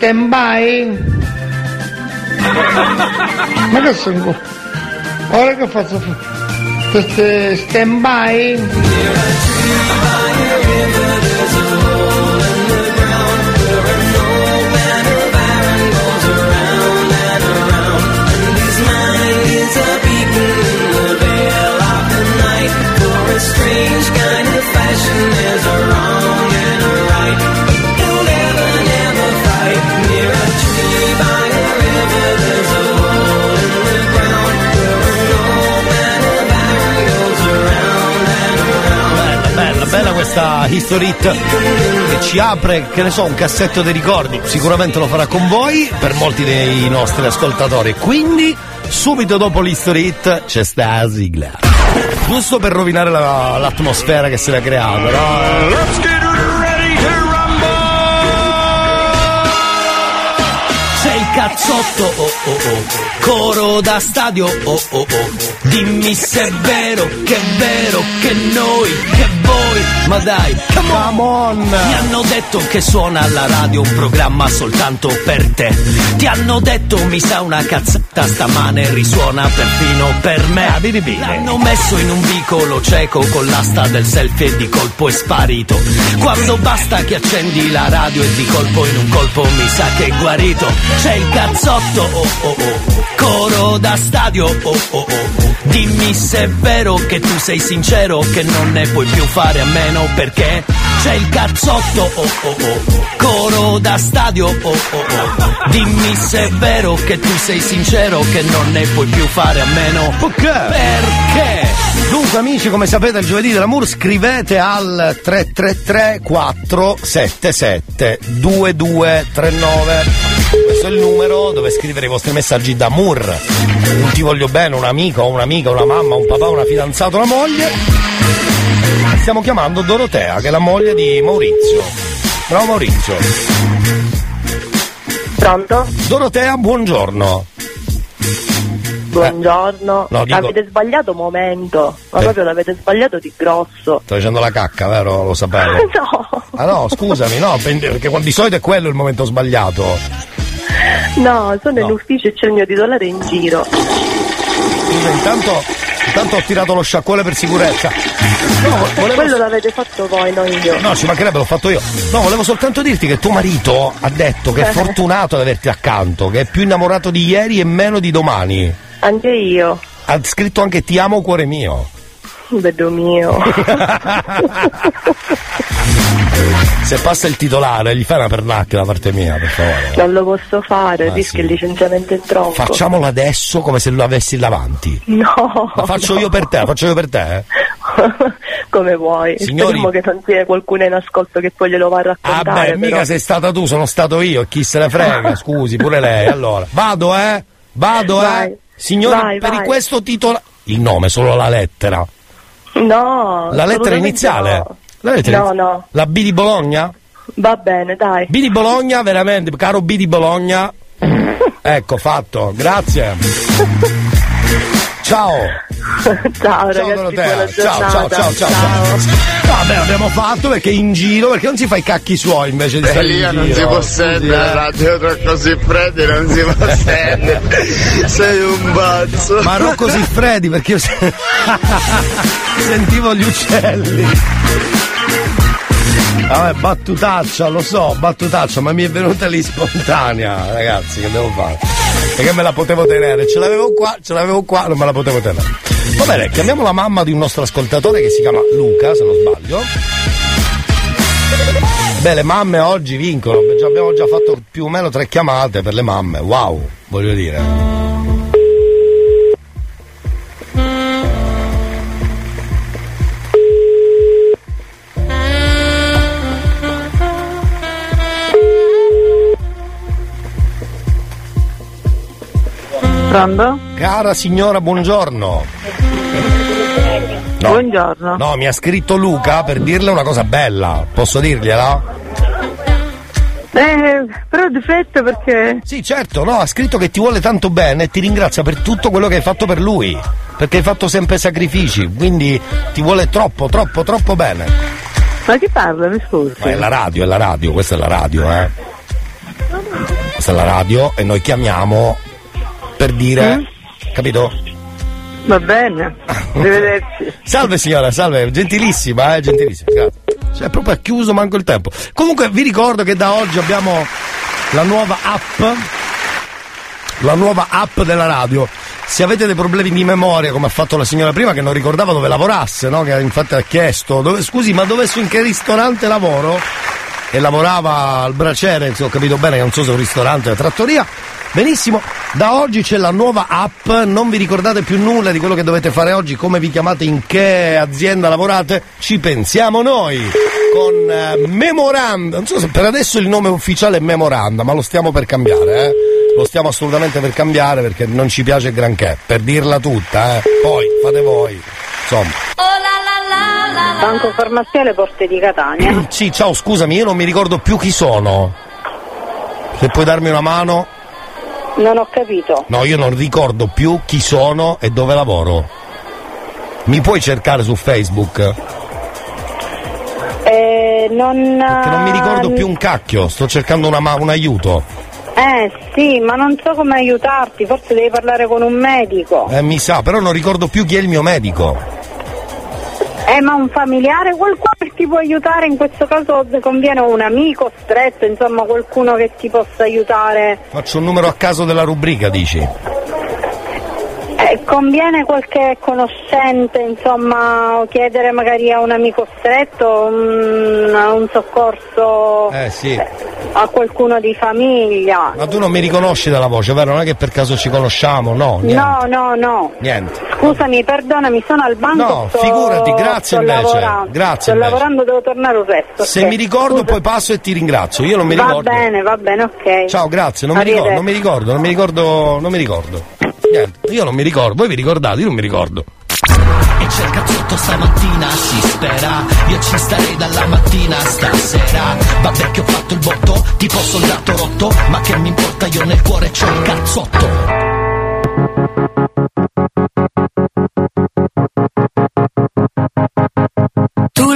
Stand by? Ma che sono? Ora che faccio queste stand by? Strange kind of fashion, there's a questa history hit che ci apre, che ne so, un cassetto dei ricordi. Sicuramente lo farà con voi, per molti dei nostri ascoltatori. Quindi, subito dopo l'history hit c'è sta sigla. Giusto per rovinare la- l'atmosfera che si era creata, no? Cazzotto, oh oh oh, coro da stadio, oh oh oh. Dimmi se è vero, che è vero, che noi, che voi, ma dai, come on. Mi hanno detto che suona alla radio un programma soltanto per te. Ti hanno detto mi sa una cazzata stamane risuona perfino per me. L'hanno messo in un vicolo cieco con l'asta del selfie e di colpo è sparito. Quando basta che accendi la radio e di colpo in un colpo mi sa che è guarito. C'è il cazzotto, oh oh oh, coro da stadio, oh oh oh. Dimmi se è vero che tu sei sincero, che non ne puoi più fare a meno perché c'è il cazzotto, oh oh oh, coro da stadio, oh oh oh. Dimmi se è vero che tu sei sincero, che non ne puoi più fare a meno perché? Dunque amici, come sapete il giovedì dell'amour scrivete al 333 477 2239. Questo è il numero dove scrivere i vostri messaggi d'amor. Un ti voglio bene, un amico, un'amica, una mamma, un papà, una fidanzata, una moglie. Stiamo chiamando Dorotea, che è la moglie di Maurizio. Bravo Maurizio. Pronto? Dorotea, buongiorno. Buongiorno. No, dico- Avete sbagliato momento, ma Eh. proprio l'avete sbagliato di grosso. Sto facendo la cacca, vero? Lo sapevo. No, Ah no, scusami, no, perché di solito è quello il momento sbagliato. No, sono in ufficio e c'è il mio titolare in giro. Scusa, intanto, intanto ho tirato lo sciacquone per sicurezza. No, E volevo- quello l'avete fatto voi, non io. No, ci mancherebbe, l'ho fatto io. No, volevo soltanto dirti che tuo marito ha detto che è Eh. fortunato ad averti accanto, che è più innamorato di ieri e meno di domani. Anche io, Ha scritto anche ti amo cuore mio. Bello mio. Se passa il titolare, gli fai una pernacchia da parte mia, per favore. non lo posso fare, Ah, rischio sì. il licenziamento in tronco. Facciamolo adesso come se lo avessi davanti. No, La faccio io per te, la faccio io per te. eh. come vuoi. Signori- Speriamo che non sia qualcuno in ascolto che poi glielo va a Ah raccontare. beh, mica però. sei stata tu, sono stato io, chi se ne frega, scusi, pure lei. Allora, vado eh? Vado Vai. eh? Signori, Vai, per vai. questo titolo... Il nome, solo la lettera. No, La lettera iniziale? no. La lettera No, inizi- no, La B di Bologna? va bene, dai. B di Bologna, veramente, caro B di Bologna. Ecco, fatto, grazie. Ciao. ciao ragazzi, Dorotea. buona Ciao, ciao, ciao, ciao, ciao. Vabbè, abbiamo fatto perché in giro, perché non si fa i cacchi suoi invece di stare in Elia giro? non si può sentire, eh. la radio tra così freddi non si può sentire. Sei un pazzo. Ma Rocco Siffredi perché io se- sentivo gli uccelli. Vabbè, battutaccia, lo so, battutaccia, ma mi è venuta lì spontanea, ragazzi, che devo fare? Perché me la potevo tenere, ce l'avevo qua, ce l'avevo qua, non me la potevo tenere. Va bene, chiamiamo la mamma di un nostro ascoltatore che si chiama Luca, se non sbaglio. Beh, le mamme oggi vincono, abbiamo già fatto più o meno tre chiamate per le mamme, wow, voglio dire. Pronto? Cara signora, buongiorno. No. Buongiorno. No, mi ha scritto Luca per dirle una cosa bella. Posso dirgliela? Eh, però difetto perché... Sì, certo, no, ha scritto che ti vuole tanto bene e ti ringrazia per tutto quello che hai fatto per lui. Perché hai fatto sempre sacrifici, quindi ti vuole troppo, troppo, troppo bene. Ma chi parla, mi scusi? Ma è la radio, è la radio, questa è la radio, eh. Questa è la radio e noi chiamiamo per dire. Mm? Capito? Va bene, arrivederci. Salve signora, salve, gentilissima, eh, gentilissima, grazie. Cioè, proprio ha chiuso manco il tempo. Comunque vi ricordo che da oggi abbiamo la nuova app, la nuova app della radio. Se avete dei problemi di memoria, come ha fatto la signora prima, che non ricordava dove lavorasse, no? Che infatti ha chiesto, dove, scusi, ma dove in che ristorante lavoro? E lavorava al braciere, se ho capito bene, che non so se è un ristorante o una trattoria. Benissimo, da oggi c'è la nuova app, non vi ricordate più nulla di quello che dovete fare oggi, come vi chiamate, in che azienda lavorate, ci pensiamo noi con eh, Memoranda, non so se per adesso il nome ufficiale è Memoranda, ma lo stiamo per cambiare, eh? lo stiamo assolutamente per cambiare perché non ci piace granché, per dirla tutta, eh? poi fate voi, insomma. Banco Farmaziale Porte di Catania. Sì, ciao, scusami, io non mi ricordo più chi sono. Se puoi darmi una mano? Non ho capito. No, io non ricordo più chi sono e dove lavoro. Mi puoi cercare su Facebook? Eh, non... Che non mi ricordo più un cacchio, sto cercando una un aiuto. Eh sì, ma non so come aiutarti, forse devi parlare con un medico. Eh, mi sa, però non ricordo più chi è il mio medico. Eh, ma un familiare, qualcuno che ti può aiutare, in questo caso conviene un amico stretto, insomma qualcuno che ti possa aiutare. Faccio un numero a caso della rubrica, dici? Eh, conviene qualche conoscente, insomma, chiedere magari a un amico stretto un, un soccorso Eh sì. a qualcuno di famiglia. Ma tu non mi riconosci dalla voce, vero? Non è che per caso ci conosciamo, no? Niente. No, no, no. Niente. Scusami, perdonami, sono al banco. No, sto- figurati, grazie invece, lavorando. grazie Sto invece. lavorando, devo tornare un resto. Se mi ricordo Scusa. poi passo e ti ringrazio. Io non mi va ricordo. bene, va bene, ok. Ciao, grazie, non mi ricordo, non mi ricordo, non mi ricordo, non mi ricordo. Niente, io non mi ricordo. Voi vi ricordate? Io non mi ricordo. E c'è il cazzotto stamattina, si spera Io ci starei dalla mattina stasera Vabbè che ho fatto il botto, tipo soldato rotto Ma che mi importa, io nel cuore c'ho il cazzotto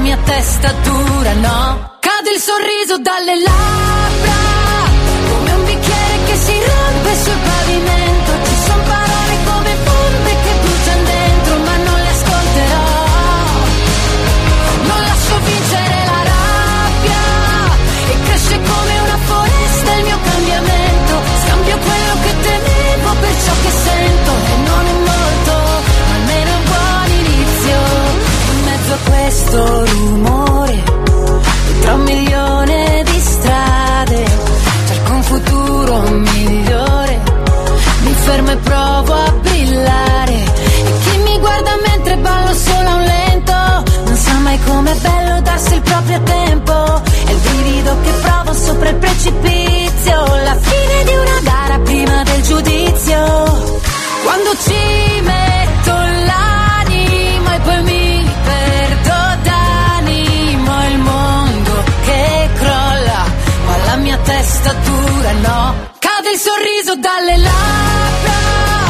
mia testa dura no. Cade il sorriso dalle labbra, come un bicchiere che si rompe sul pavimento. Questo rumore, tra un milione di strade, cerco un futuro migliore. Mi fermo e provo a brillare. E chi mi guarda mentre ballo solo a un lento, non sa mai com'è bello darsi il proprio tempo. È il brivido che provo sopra il precipizio. La fine di una gara prima del giudizio. Quando ci metto l'anima testa dura no. Cade il sorriso dalle labbra,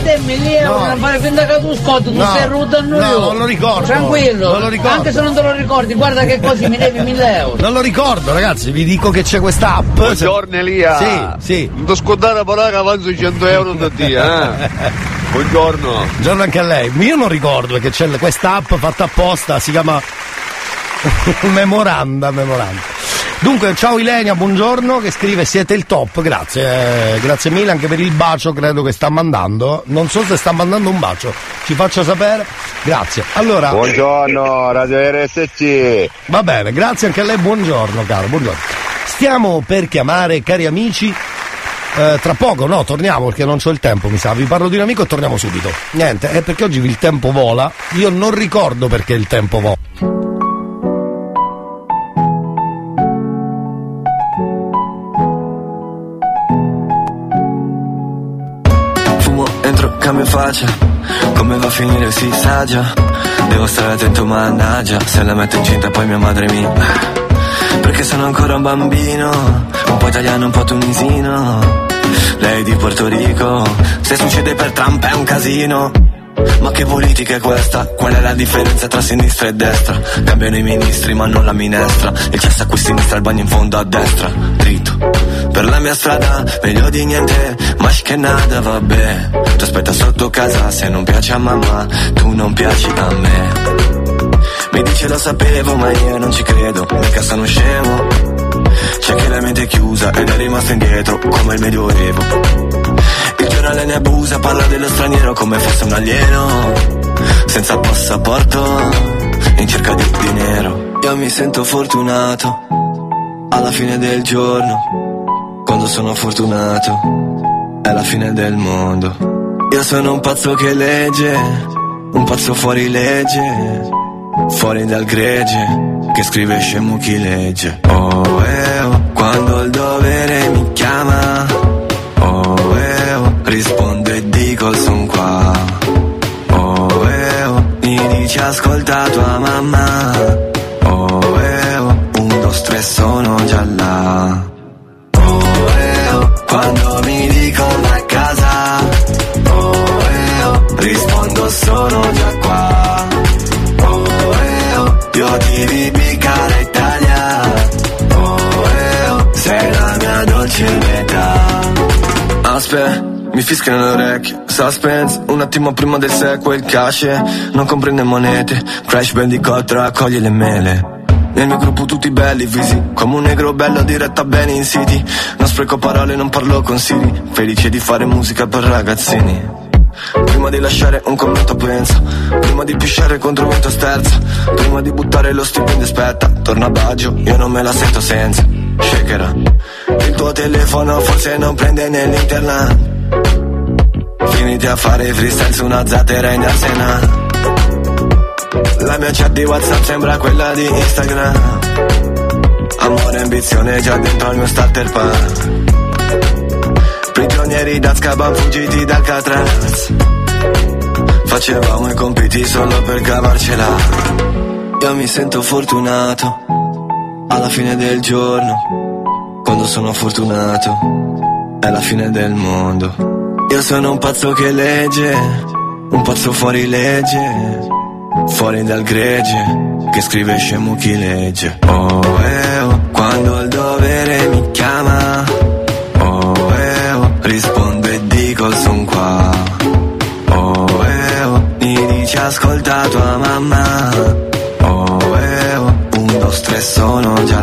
che dei tempi lì No. no. fare finta che tu scotto, tu No. stai rudando No, io. non lo ricordo. Tranquillo, Non lo ricordo. anche se non te lo ricordi, guarda che così mi devi 1000 euro. Non lo ricordo, ragazzi, vi dico che c'è questa app. Buongiorno Elia. Sì, sì. Non ti scordare però che avanzo 100 euro da dia, eh. Buongiorno. Buongiorno anche a lei. Io non ricordo perché c'è questa app fatta apposta, si chiama Memoranda, Memoranda. Dunque, ciao Ilenia, buongiorno, che scrive siete il top, grazie, eh, grazie mille anche per il bacio, credo che sta mandando. Non so se sta mandando un bacio, ci faccio sapere. Grazie. Allora. Buongiorno, Radio RSC. Va bene, grazie anche a lei, buongiorno caro, buongiorno. Stiamo per chiamare, cari amici, eh, tra poco, no, torniamo perché non c'ho il tempo, mi sa. Vi parlo di un amico e torniamo subito. Niente, è perché oggi il tempo vola. Io non ricordo perché il tempo vola. Faccia. Come va a finire si sa già. Devo stare attento mannaggia. Se la metto incinta poi mia madre mi Perché sono ancora un bambino. Un po' italiano, un po' tunisino. Lei di Porto Rico. Se succede per Trump è un casino ma che politica è questa? Qual è la differenza tra sinistra e destra? Cambiano i ministri ma non la minestra. Il cesso a qui a sinistra, il bagno in fondo a destra. Dritto. Per la mia strada, meglio di niente. Ma che nada, vabbè. Tu aspetta sotto casa se non piace a mamma Tu non piaci a me. Mi dice lo sapevo ma io non ci credo. Mica sono scemo C'è chi la mente è chiusa ed è rimasto indietro Come il medioevo il giornale ne abusa, parla dello straniero come fosse un alieno Senza passaporto, in cerca di dinero Io mi sento fortunato alla fine del giorno, quando sono fortunato, è la fine del mondo. Io sono un pazzo che legge, un pazzo fuori legge, fuori dal gregge, che scrive scemo chi legge. Oh, quando il dovere mi chiama, oh, eh, oh, rispondo e dico son qua. Oh, eh, oh, mi dice ascolta tua mamma. Oh, eh, oh, un, dos, tre, sono già là. Mi fischiano le orecchie, suspense, un attimo prima del sequel, cash, non comprende monete, Crash Bandicoot raccoglie le mele. Nel mio gruppo tutti belli, visi, come un negro bello diretta bene in city, non spreco parole, non parlo con Siri, felice di fare musica per ragazzini. Prima di lasciare un commento pensa Prima di pisciare contro vento sterza Prima di buttare lo stipendio aspetta. Torna a Baggio, io non me la sento senza Shakera Il tuo telefono forse non prende nell'internet Finiti a fare freestyle su una zattera in arsenale La mia chat di Whatsapp sembra quella di Instagram. Amore e ambizione già dentro al mio starter pack. Prigionieri d'Azkaban fuggiti dal Catraz. Facevamo i compiti solo per cavarcela. Io mi sento fortunato Alla fine del giorno Quando sono fortunato È la fine del mondo. Io sono un pazzo che legge Un pazzo fuori legge Fuori dal gregge Che scrive scemo chi legge. Oh, eh, oh Quando il dovere mi chiama Oh, eh, oh Rispondo e dico son qua Oh, eh, oh Mi dice ascolta tua mamma tre, sono già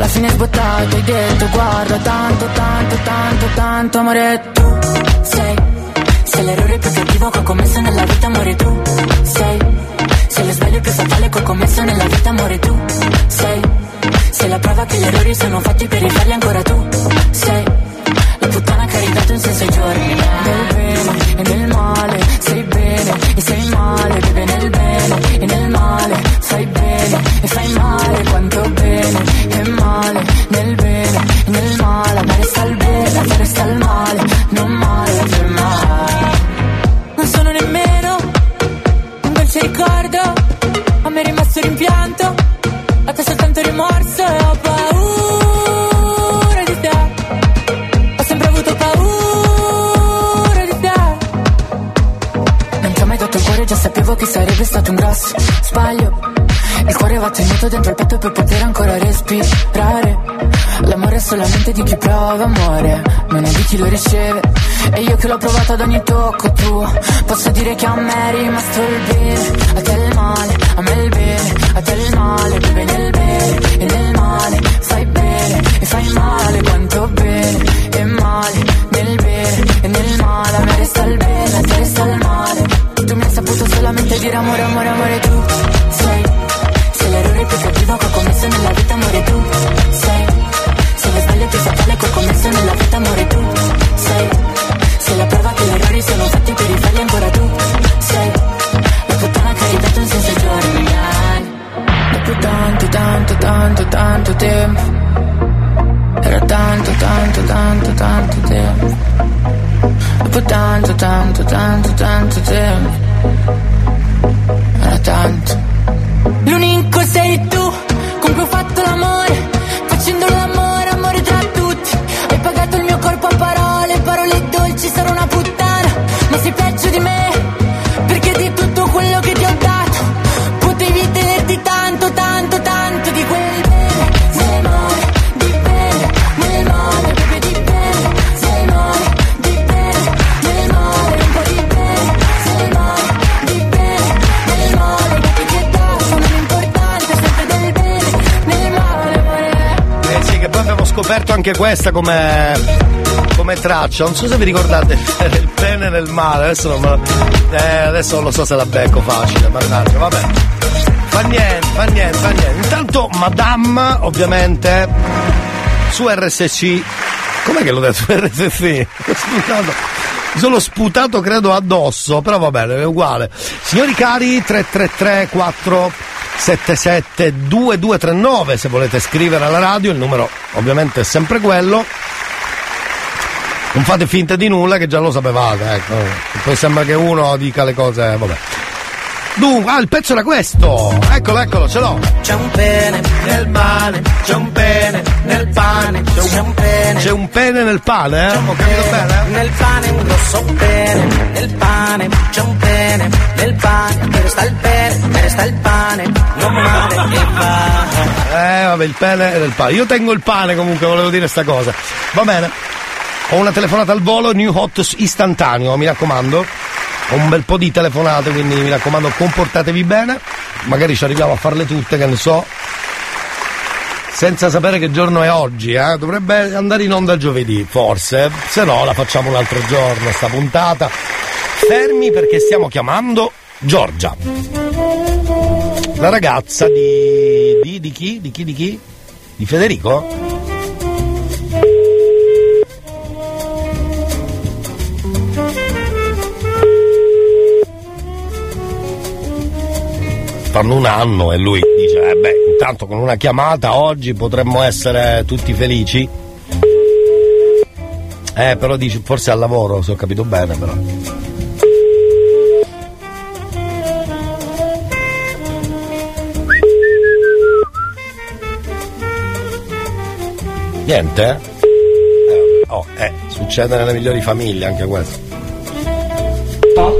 alla fine hai sbottato, hai detto guarda tanto, tanto, tanto, tanto amore tu sei. Sei l'errore più cattivo che ho commesso nella vita amore tu sei. Sei lo sbaglio più fatale che ho commesso nella vita amore tu sei. Sei la prova che gli errori sono fatti per rifarli ancora tu sei. La puttana che ha ridato un senso ai giorni Nel bene e nel male sei bene e sei male bene ti metto dentro il petto per poter ancora respirare. L'amore è solamente di chi prova amore Non è di chi lo riceve. E io che l'ho provato ad ogni tocco tuo Posso dire che a me è rimasto il bene. A te il male, a me il bene A te il male, beve nel bene E nel male fai bene E fai male quanto bene. E male, nel bene E nel male A me resta il bene, a te resta il male. Tu mi hai saputo solamente dire amore, amore, amore tempo. Era tanto, tanto, tanto, tanto tempo. Dopo tanto, tanto, tanto, tanto tempo. Era tanto. Scoperto anche questa come, come traccia. Non so se vi ricordate il pene nel male, adesso non, eh, adesso non lo so se la becco facile, mannaggia, vabbè. Fa niente, fa niente, fa niente. Intanto Madame, ovviamente, su RSC. Com'è che l'ho detto RSC? Mi sono sputato credo addosso, però va bene, è uguale. Signori cari, 333 477 2239 se volete scrivere alla radio, il numero ovviamente è sempre quello. Non fate finta di nulla che già lo sapevate, ecco. Poi sembra che uno dica le cose, vabbè. Dunque, ah, il pezzo era questo! Eccolo, eccolo, ce l'ho! C'è un pene nel pane, c'è un pene nel pane, c'è un pene. C'è un pene nel pane, eh? Ho capito bene? Nel pane un grosso pene, nel pane c'è un pene, nel pane, ne sta il pene, ne sta il pane, non male e va. Eh, vabbè, il pene era il pane. Io tengo il pane comunque, volevo dire sta cosa. Va bene. Ho una telefonata al volo, new hot istantaneo, mi raccomando. Un bel po' di telefonate, quindi mi raccomando, comportatevi bene. Magari ci arriviamo a farle tutte, che ne so. Senza sapere che giorno è oggi, eh? Dovrebbe andare in onda giovedì, forse. Se no, la facciamo un altro giorno, sta puntata. Fermi perché stiamo chiamando Giorgia. La ragazza di. di, di chi? Di chi? Di chi? Di Federico? Fanno un anno e lui dice, eh beh, intanto con una chiamata oggi potremmo essere tutti felici. Eh, però dici, forse al lavoro, se ho capito bene però. Niente? Eh, vabbè. oh, eh, succede nelle migliori famiglie anche questo. Ma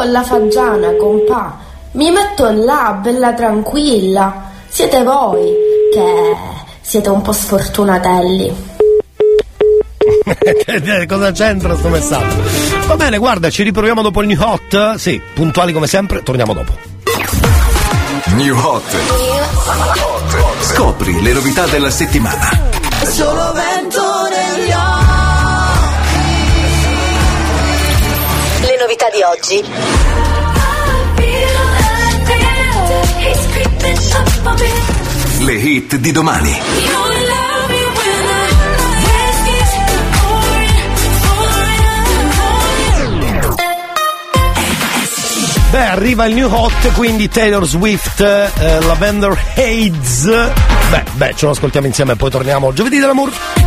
io ho la fagiana, compà. Mi metto là, bella tranquilla. Siete voi che siete un po' sfortunatelli. Cosa c'entra sto messaggio? Va bene, guarda, ci riproviamo dopo il new hot. Sì, puntuali come sempre, torniamo dopo. New Hot. Scopri le novità della settimana. Solo vento novità di oggi. Le hit di domani. Beh, arriva il new hot, quindi Taylor Swift, eh, Lavender Haze. Beh, beh, ce lo ascoltiamo insieme e poi torniamo giovedì dell'amore.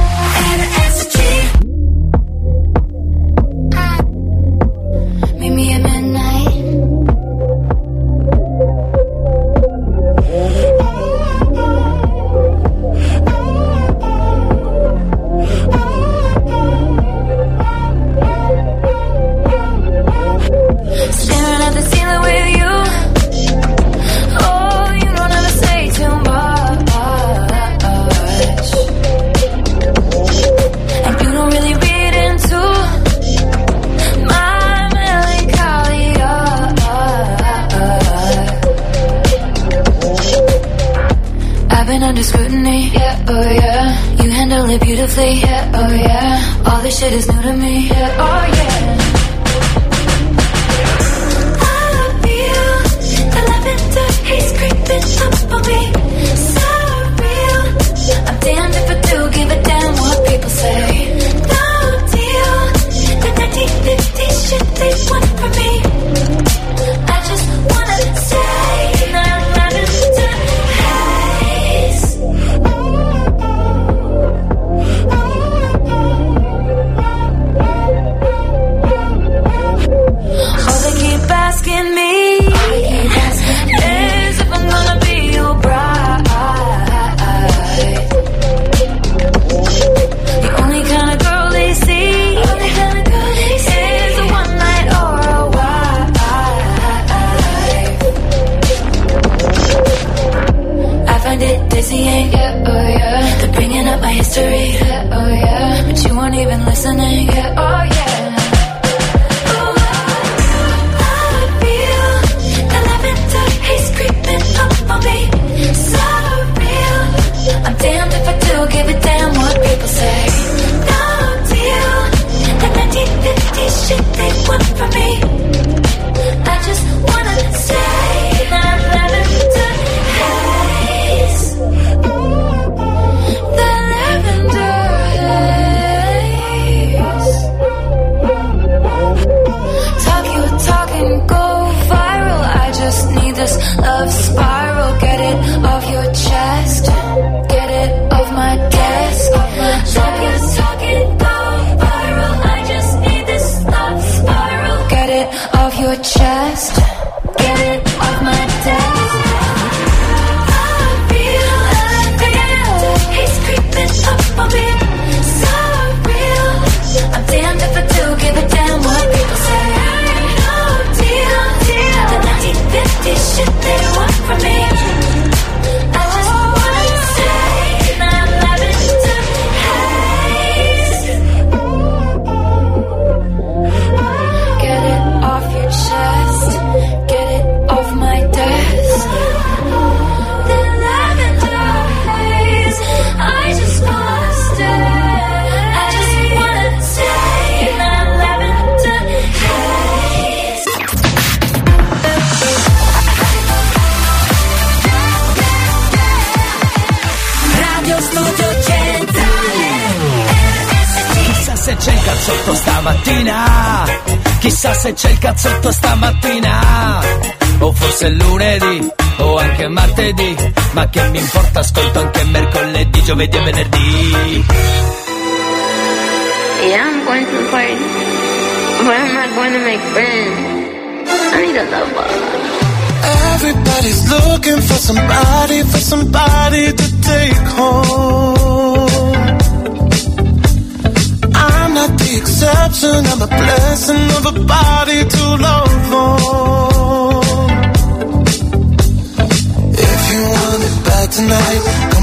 Giovedì e venerdì Yeah, I'm going to the party, but I'm not going to make friends. I need a lover. Everybody's looking for somebody, for somebody to take home. I'm not the exception, I'm a blessing of a body to love on. If you want it back tonight,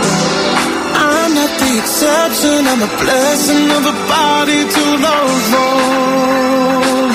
Not the exception, I'm a blessing of a body to love on.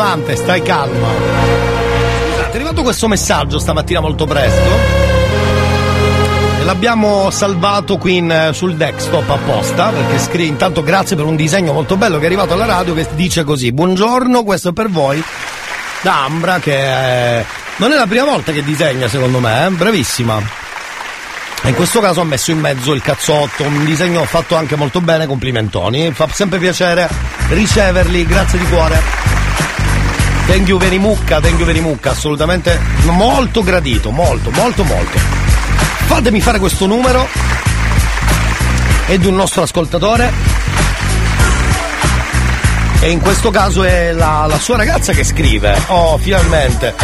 Levante, stai calma. Scusate, è arrivato questo messaggio stamattina molto presto. E l'abbiamo salvato qui in- sul desktop apposta perché scrive intanto grazie per un disegno molto bello che è arrivato alla radio che dice così buongiorno questo è per voi da Ambra che è- non è la prima volta che disegna secondo me eh? bravissima in questo caso ha messo in mezzo il cazzotto, un disegno fatto anche molto bene, complimentoni. Fa sempre piacere riceverli, grazie di cuore. Thank you very mucca, thank you very mucca, assolutamente molto gradito, molto, molto, molto. Fatemi fare questo numero è di un nostro ascoltatore e in questo caso è la, la sua ragazza che scrive. Oh, finalmente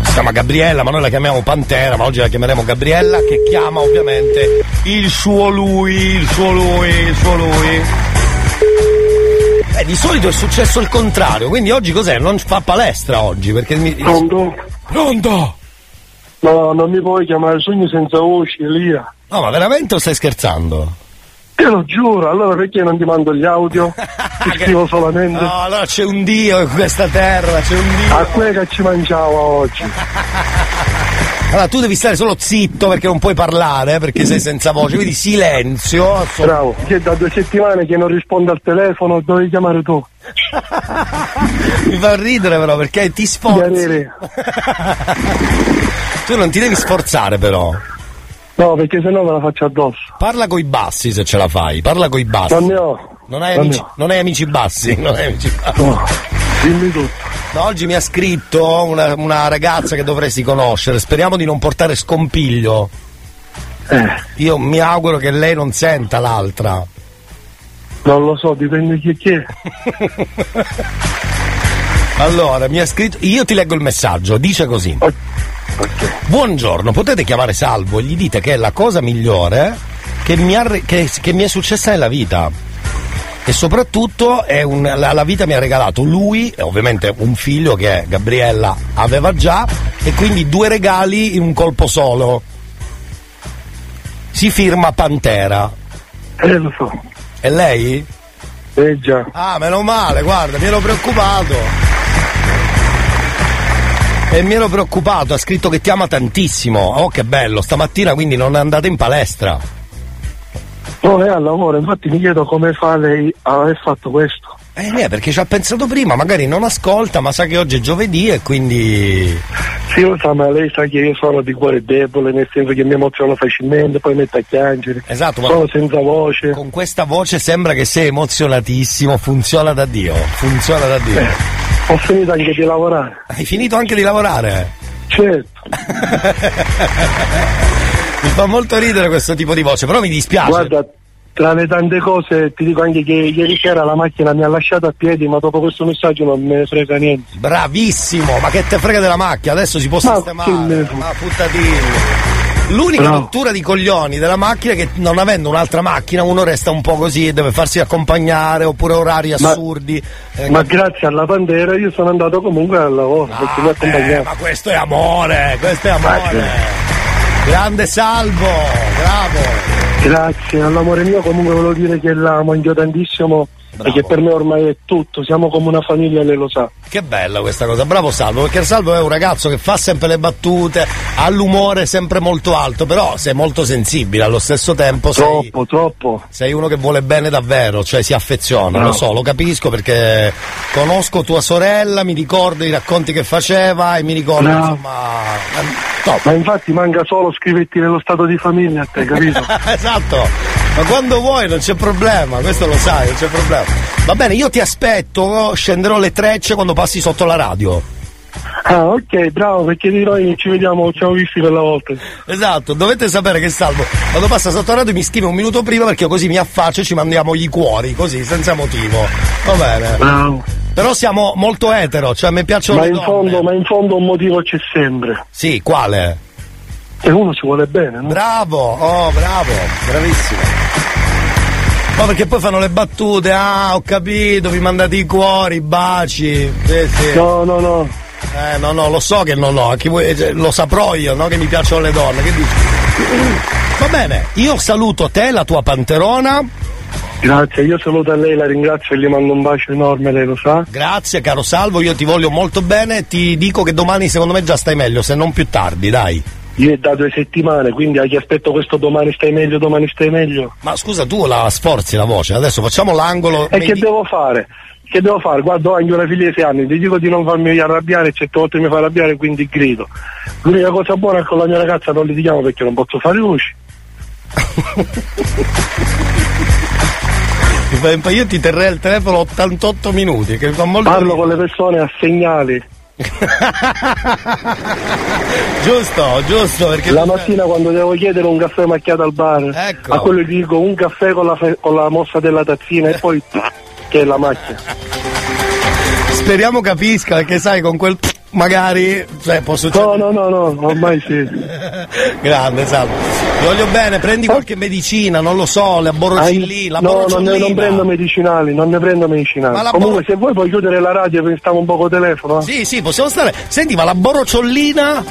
si chiama Gabriella, ma noi la chiamiamo Pantera, ma oggi la chiameremo Gabriella, che chiama ovviamente il suo lui, il suo lui, il suo lui. Di solito è successo il contrario, quindi oggi cos'è? Non fa palestra oggi, perché mi. Pronto? Pronto? No, non mi puoi chiamare sogno senza voce, Elia. No, ma veramente o stai scherzando? Te lo giuro, allora perché non ti mando gli audio? Ti scrivo solamente. No, allora c'è un dio in questa terra, c'è un dio. A quello che ci mangiava oggi. Allora tu devi stare solo zitto perché non puoi parlare, eh, perché sei senza voce, quindi silenzio. assolut- Bravo, che da due settimane che non risponde al telefono, dovevi chiamare tu. Mi fa ridere però perché ti sforzi. tu non ti devi sforzare però. No, perché sennò me la faccio addosso. Parla coi bassi se ce la fai, parla coi bassi. Non ne ho. Non hai, Non amici, ne ho. non hai amici bassi, non hai amici bassi. Dimmi tutto. No, oggi mi ha scritto una, una ragazza che dovresti conoscere, speriamo di non portare scompiglio. Eh. Io mi auguro che lei non senta l'altra. Non lo so, dipende chi chi è. Allora, mi ha scritto. Io ti leggo il messaggio, dice così. Buongiorno, potete chiamare Salvo e gli dite che è la cosa migliore che mi, ha che- che mi è successa nella vita. E soprattutto è un- la, la vita mi ha regalato lui, ovviamente un figlio che Gabriella aveva già, e quindi due regali in un colpo solo. Si firma Pantera. Eh, lo so. E lei? Eh già. Ah, meno male, guarda, mi ero preoccupato. E mi ero preoccupato, ha scritto che ti ama tantissimo. Oh, che bello, stamattina quindi non andate in palestra. No, è al lavoro, infatti mi chiedo come fa lei a aver fatto questo. Eh, niente, perché ci ha pensato prima, magari non ascolta, ma sa che oggi è giovedì e quindi. Sì, lo sa, ma lei sa che io sono di cuore debole, nel senso che mi emoziono facilmente, poi metto a piangere. Esatto, ma Sono senza voce. con questa voce sembra che sei emozionatissimo, funziona da Dio, funziona da Dio. Ho finito anche di lavorare. Hai finito anche di lavorare? Certo. Mi fa molto ridere questo tipo di voce, però mi dispiace. Guarda, tra le tante cose ti dico anche che ieri sera la macchina mi ha lasciato a piedi, ma dopo questo messaggio non me ne frega niente. Bravissimo, ma che te frega della macchina? Adesso si può Ma sistemare. Ma puttatini. L'unica Bravo. rottura di coglioni della macchina è che non avendo un'altra macchina uno resta un po' così e deve farsi accompagnare oppure orari Ma- assurdi. Eh, Ma grazie alla Pantera io sono andato comunque al lavoro perché mi ha eh, ma questo è amore, questo è amore. Grande salvo, bravo. Grazie, all'amore mio comunque volevo dire che l'amo anch'io tantissimo e che per me ormai è tutto, siamo come una famiglia e lei lo sa. Che bella questa cosa, bravo Salvo, perché Salvo è un ragazzo che fa sempre le battute, ha l'umore sempre molto alto, però sei molto sensibile allo stesso tempo. Sei, Troppo, troppo. sei uno che vuole bene davvero, cioè si affeziona, Bravo. lo so, lo capisco perché conosco tua sorella, mi ricordo i racconti che faceva e mi ricordo Bravo. insomma. top. Ma infatti manca solo scriverti nello stato di famiglia a te, capito? esatto, ma quando vuoi non c'è problema, questo lo sai, non c'è problema. Va bene, io ti aspetto, scenderò le trecce quando passi sotto la radio. Ah, ok, bravo, perché di noi ci vediamo, ci siamo visti per la volta. Esatto, dovete sapere che Salvo quando passa sotto la radio mi scrive un minuto prima perché così mi affaccio e ci mandiamo gli cuori, così, senza motivo. Va bene. Bravo. Però siamo molto etero, cioè a me piacciono Ma in, fondo, ma in fondo un motivo c'è sempre. Sì, quale? E uno si vuole bene, no? Bravo, oh bravo, bravissimo. Ma perché poi fanno le battute, ah ho capito, vi mandate i cuori, i baci. Sì, sì. No, no, no. Eh no, no, lo so che non ho, cioè, lo saprò io, no? Che mi piacciono le donne, che dici? Va bene, io saluto te, la tua panterona. Grazie, io saluto a lei, la ringrazio e gli mando un bacio enorme, lei lo sa. Grazie caro Salvo, io ti voglio molto bene, ti dico che domani secondo me già stai meglio, se non più tardi, dai. Io è da due settimane, quindi chi aspetto questo domani stai meglio, domani stai meglio. Ma scusa, tu la sforzi la voce, adesso facciamo l'angolo. E che devo fare? Che devo fare? Guarda, ho anche una figlia di sei anni, ti dico di non farmi arrabbiare, certe volte mi fa arrabbiare, quindi grido. L'unica cosa buona è che con la mia ragazza non litighiamo perché non posso fare luci. Io ti terrei al telefono 88 minuti, che fa molto Parlo con le persone a segnali. giusto, giusto, perché La mattina quando devo chiedere un caffè macchiato al bar, Ecco. a quello gli dico un caffè con la, con la mossa della tazzina e poi che è la macchia. speriamo capisca, perché sai, con quel magari, cioè, può succedere. No, no, no, no, ormai sì. Grande, salvo. Ti voglio bene, prendi qualche medicina, non lo so, la borrocillina, la no, non, ne, non prendo medicinali, non ne prendo medicinali. Ma Comunque se vuoi puoi chiudere la radio perché stiamo un poco telefono. eh. Sì, sì, possiamo stare. Senti, ma la borrociollina?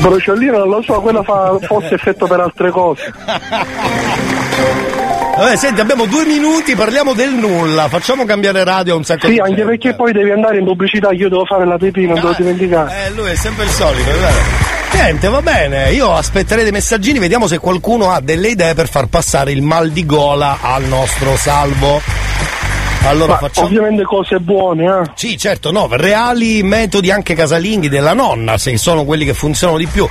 Brociollina non lo so, quella fa forse effetto per altre cose. Vabbè, senti, abbiamo due minuti, parliamo del nulla, facciamo cambiare radio a un sacco Sì, di anche gente. perché poi devi andare in pubblicità, io devo fare la pipì, non devo dimenticare. Eh, lui è sempre il solito, è vero. Niente, va bene, io aspetterei dei messaggini, vediamo se qualcuno ha delle idee per far passare il mal di gola al nostro salvo. Allora facciamo. ovviamente cose buone, eh. Sì, certo, no, reali metodi anche casalinghi della nonna, se sono quelli che funzionano di più.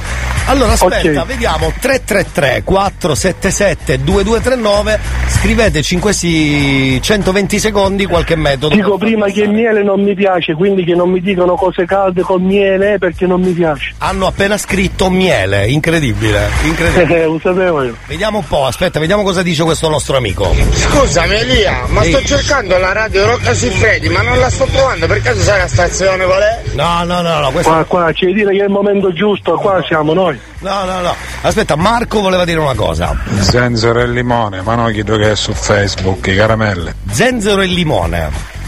Allora aspetta, Ok. vediamo 333 477 2239, scriveteci in questi 120 secondi qualche metodo. Dico prima che il miele non mi piace, quindi che non mi dicano cose calde col miele eh, perché non mi piace. Hanno appena scritto miele, incredibile, incredibile. Eh, lo sapevo io. Vediamo un po', aspetta, vediamo cosa dice questo nostro amico. Scusami Elia, ma Ehi. sto cercando la radio Rocca Siffredi, ma non la sto trovando, per caso sai la stazione qual è? No, no, no, no, questo. Qua, qua, ci devi dire che è il momento giusto, qua siamo noi. No, no, no. Aspetta, Marco voleva dire una cosa. Zenzero e limone, ma no chiedo che è su Facebook, i caramelle. Zenzero e limone.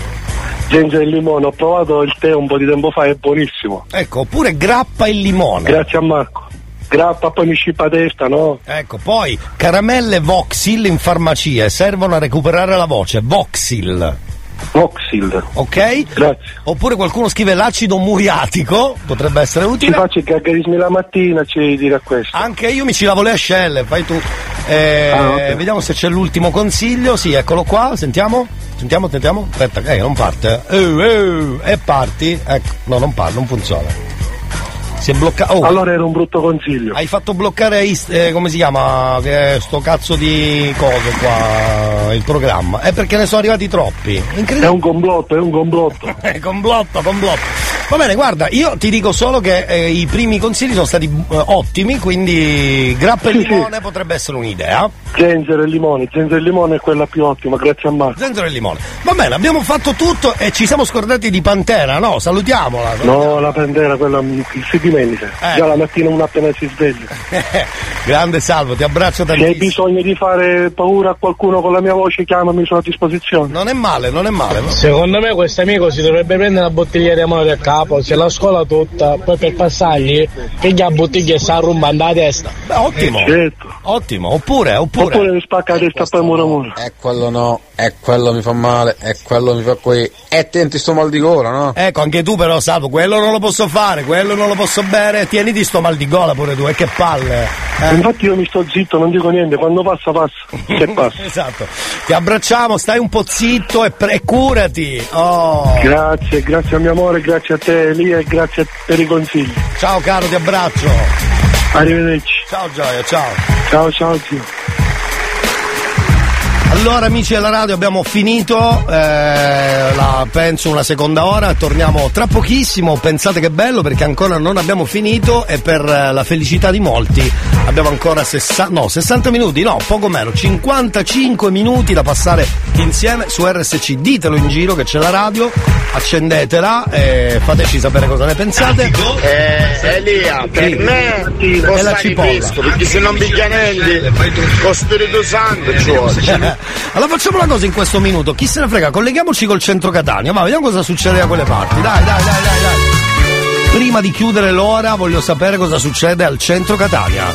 Genzo e limone, ho provato il tè un po' di tempo fa, è buonissimo. Ecco, oppure grappa e limone. Grazie a Marco. Grappa, poi mi scippa testa, no? Ecco, poi caramelle Voxil in farmacie servono a recuperare la voce. Voxil. Voxil. Ok? Grazie. Oppure qualcuno scrive l'acido muriatico, potrebbe essere Ci utile. faccio il cagherismi la mattina, ci a questo. Anche io mi ci lavo le ascelle, fai tu. Eh, Ah, ok. Vediamo se c'è l'ultimo consiglio. Sì, eccolo qua, sentiamo. Sentiamo, sentiamo. Aspetta, eh, non parte. Eh, eh, e parti. Ecco, no, non parte, non funziona. Si è bloccato. Oh, Allora era un brutto consiglio. hai fatto bloccare is- eh, come si chiama? È sto cazzo di cose qua. Il programma. È perché ne sono arrivati troppi. È Incredibile. un complotto, è un complotto. Eh, complotto, complotto. Va bene, guarda, io ti dico solo che eh, i primi consigli sono stati eh, ottimi, quindi grappa e Sì, sì. limone potrebbe essere un'idea. Zenzero e limone, zenzero e limone è quella più ottima, grazie a Marco. Zenzero e limone. Va bene, abbiamo fatto tutto e ci siamo scordati di Pantera, no? Salutiamola. No, la pendera, quella mm, si dimentica. Eh. Già la mattina uno appena si sveglia. Grande salvo, ti abbraccio Se hai tantissimo. bisogno di fare paura a qualcuno con la mia voce, chiamami, sono a disposizione. Non è male, non è male. no? Secondo me questo amico si dovrebbe prendere la bottiglia di mano del capo, se la scuola tutta, poi per passargli piglia la bottiglia e si arrumba la testa. Beh, ottimo. Certo. Ottimo, oppure, oppure. Oppure mi spacca la testa poi muro muro. E quello no, e quello mi fa male, e quello mi fa qui. E tenti sto mal di gola, no? Ecco, anche tu però, Salvo, quello non lo posso fare, quello non lo posso bere, tieniti sto mal di gola pure tu, e che palle. eh. Infatti io mi sto zitto, non dico niente, quando passa passa. Che passa. Esatto. Ti abbracciamo, stai un po' zitto e, pre- e curati. Oh. Grazie, grazie a mio amore, grazie a te Elia e grazie per i consigli. Ciao caro, ti abbraccio. Arrivederci. Ciao Gioia, ciao. Ciao ciao zio. Allora amici della radio abbiamo finito, eh, la, penso una seconda ora, torniamo tra pochissimo, pensate che bello perché ancora non abbiamo finito e per eh, la felicità di molti abbiamo ancora 60, no, 60 minuti, no, poco meno, 55 minuti da passare insieme su RSC, ditelo in giro che c'è la radio, accendetela e fateci sapere cosa ne pensate. Eh, Elia, per Sì. me stare cipolla. questo, perché se non piglia niente, con Spirito Santo ci vuole. Allora facciamo una cosa in questo minuto, chi se ne frega, colleghiamoci col centro Catania, va, vediamo cosa succede da quelle parti, dai, dai, dai, dai, dai. Prima di chiudere l'ora voglio sapere cosa succede al centro Catania.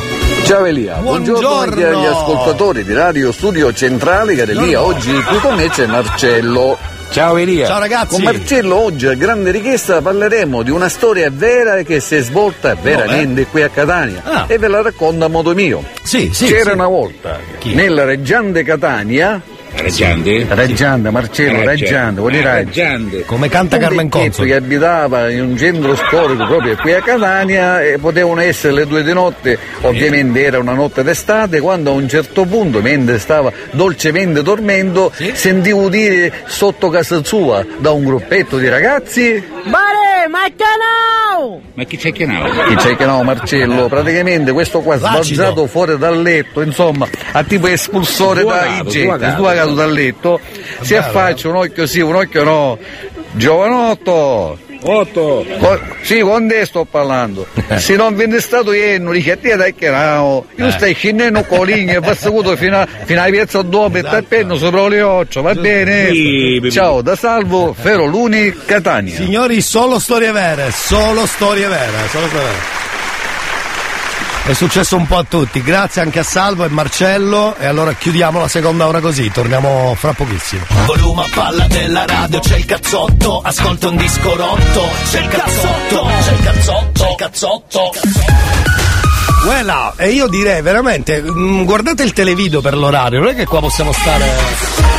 Ciao Elia, buongiorno, anche agli ascoltatori di Radio Studio Centrale Galleria. Oggi qui con me c'è Marcello. Ciao Elia. Ciao ragazzi. Con Marcello oggi a grande richiesta parleremo di una storia vera che si è svolta veramente qui a Catania Ah. e ve la racconto a modo mio. Sì, sì. C'era sì. una volta nella Reggiante Catania Reggiante? Reggiante, Marcello, Reggiante, vuol dire Reggiante. Come canta un Carmen Consoli. che abitava in un centro storico proprio qui a Catania e potevano essere le due di notte, ovviamente era una notte d'estate, quando a un certo punto, mentre stava dolcemente dormendo, sentivo dire sotto casa sua da un gruppetto di ragazzi Mare, ma canao! Ma chi c'è chiamato? chi c'è che no Marcello? Praticamente questo qua sbalzato fuori dal letto, insomma, a tipo espulsore da sduagato. sduagato dal letto, si affaccia un occhio sì, un occhio no. Giovanotto! Otto! Co- sì, con te sto parlando. Se non viene stato ieri, non dice a te dai che no. Io stai scendendo con ligno e passo fino, a- fino alla piazza dopo e tal penno sopra le occhio, va bene? Ciao, da salvo, Fero Luni, Catania. Signori, solo storie vere, solo storie vere, solo storie vere. È successo un po' a tutti, grazie anche a Salvo e Marcello e allora chiudiamo la seconda ora così, torniamo fra pochissimo. Volume a palla della radio, c'è il cazzotto, ascolta un disco rotto, c'è il cazzotto, c'è il cazzotto, c'è il cazzotto. Quella, e io direi veramente, mm, guardate il televideo per l'orario, non è che qua possiamo stare...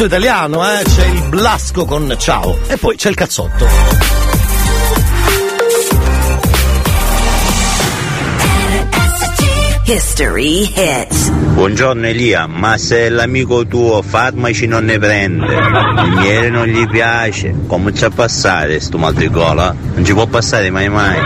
tutto italiano, eh? C'è il blasco con ciao e poi c'è il cazzotto. History Hits. Buongiorno Elia, ma se l'amico tuo farmaci non ne prende, il miele non gli piace, come c'è a passare sto mal di gola? Non ci può passare mai mai.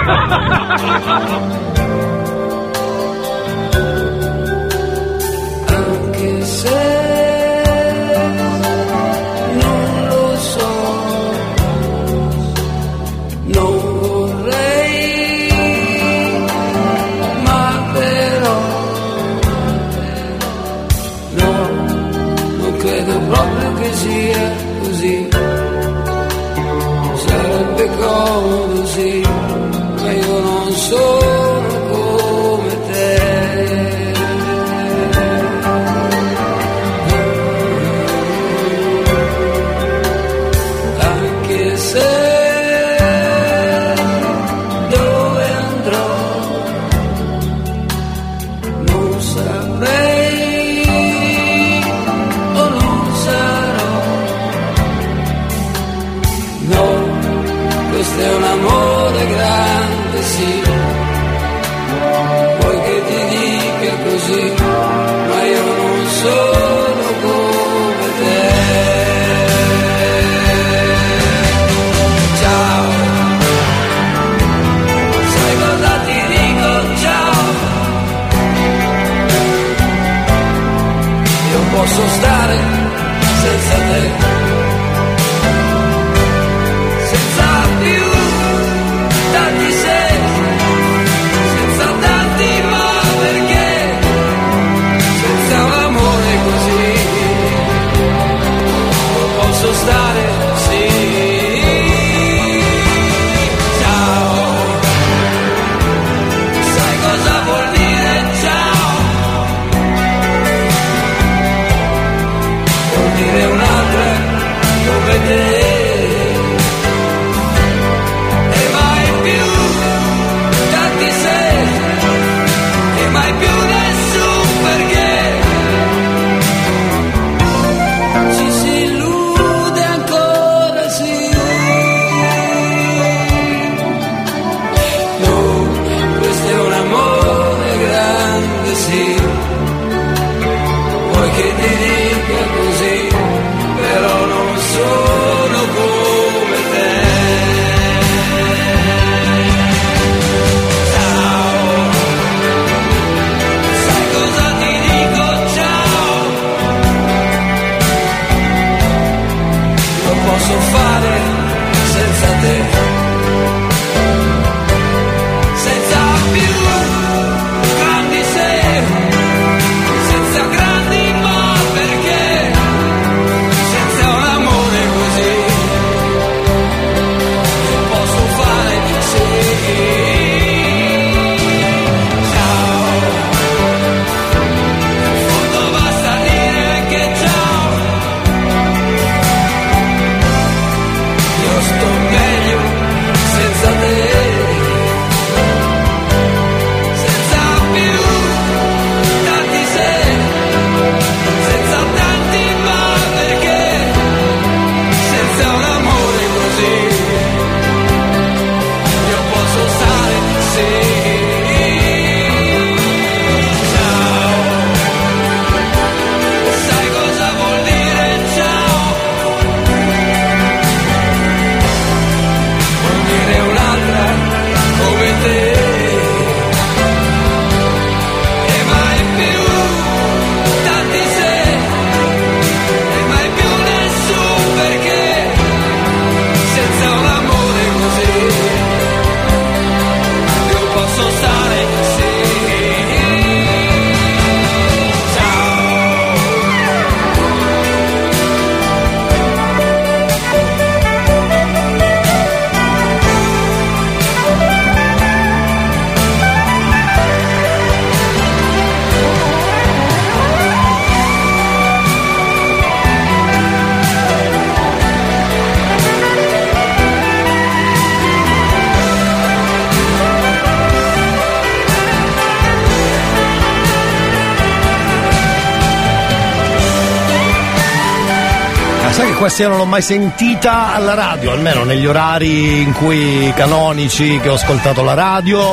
Marsia non l'ho mai sentita alla radio, almeno negli orari in cui canonici che ho ascoltato la radio,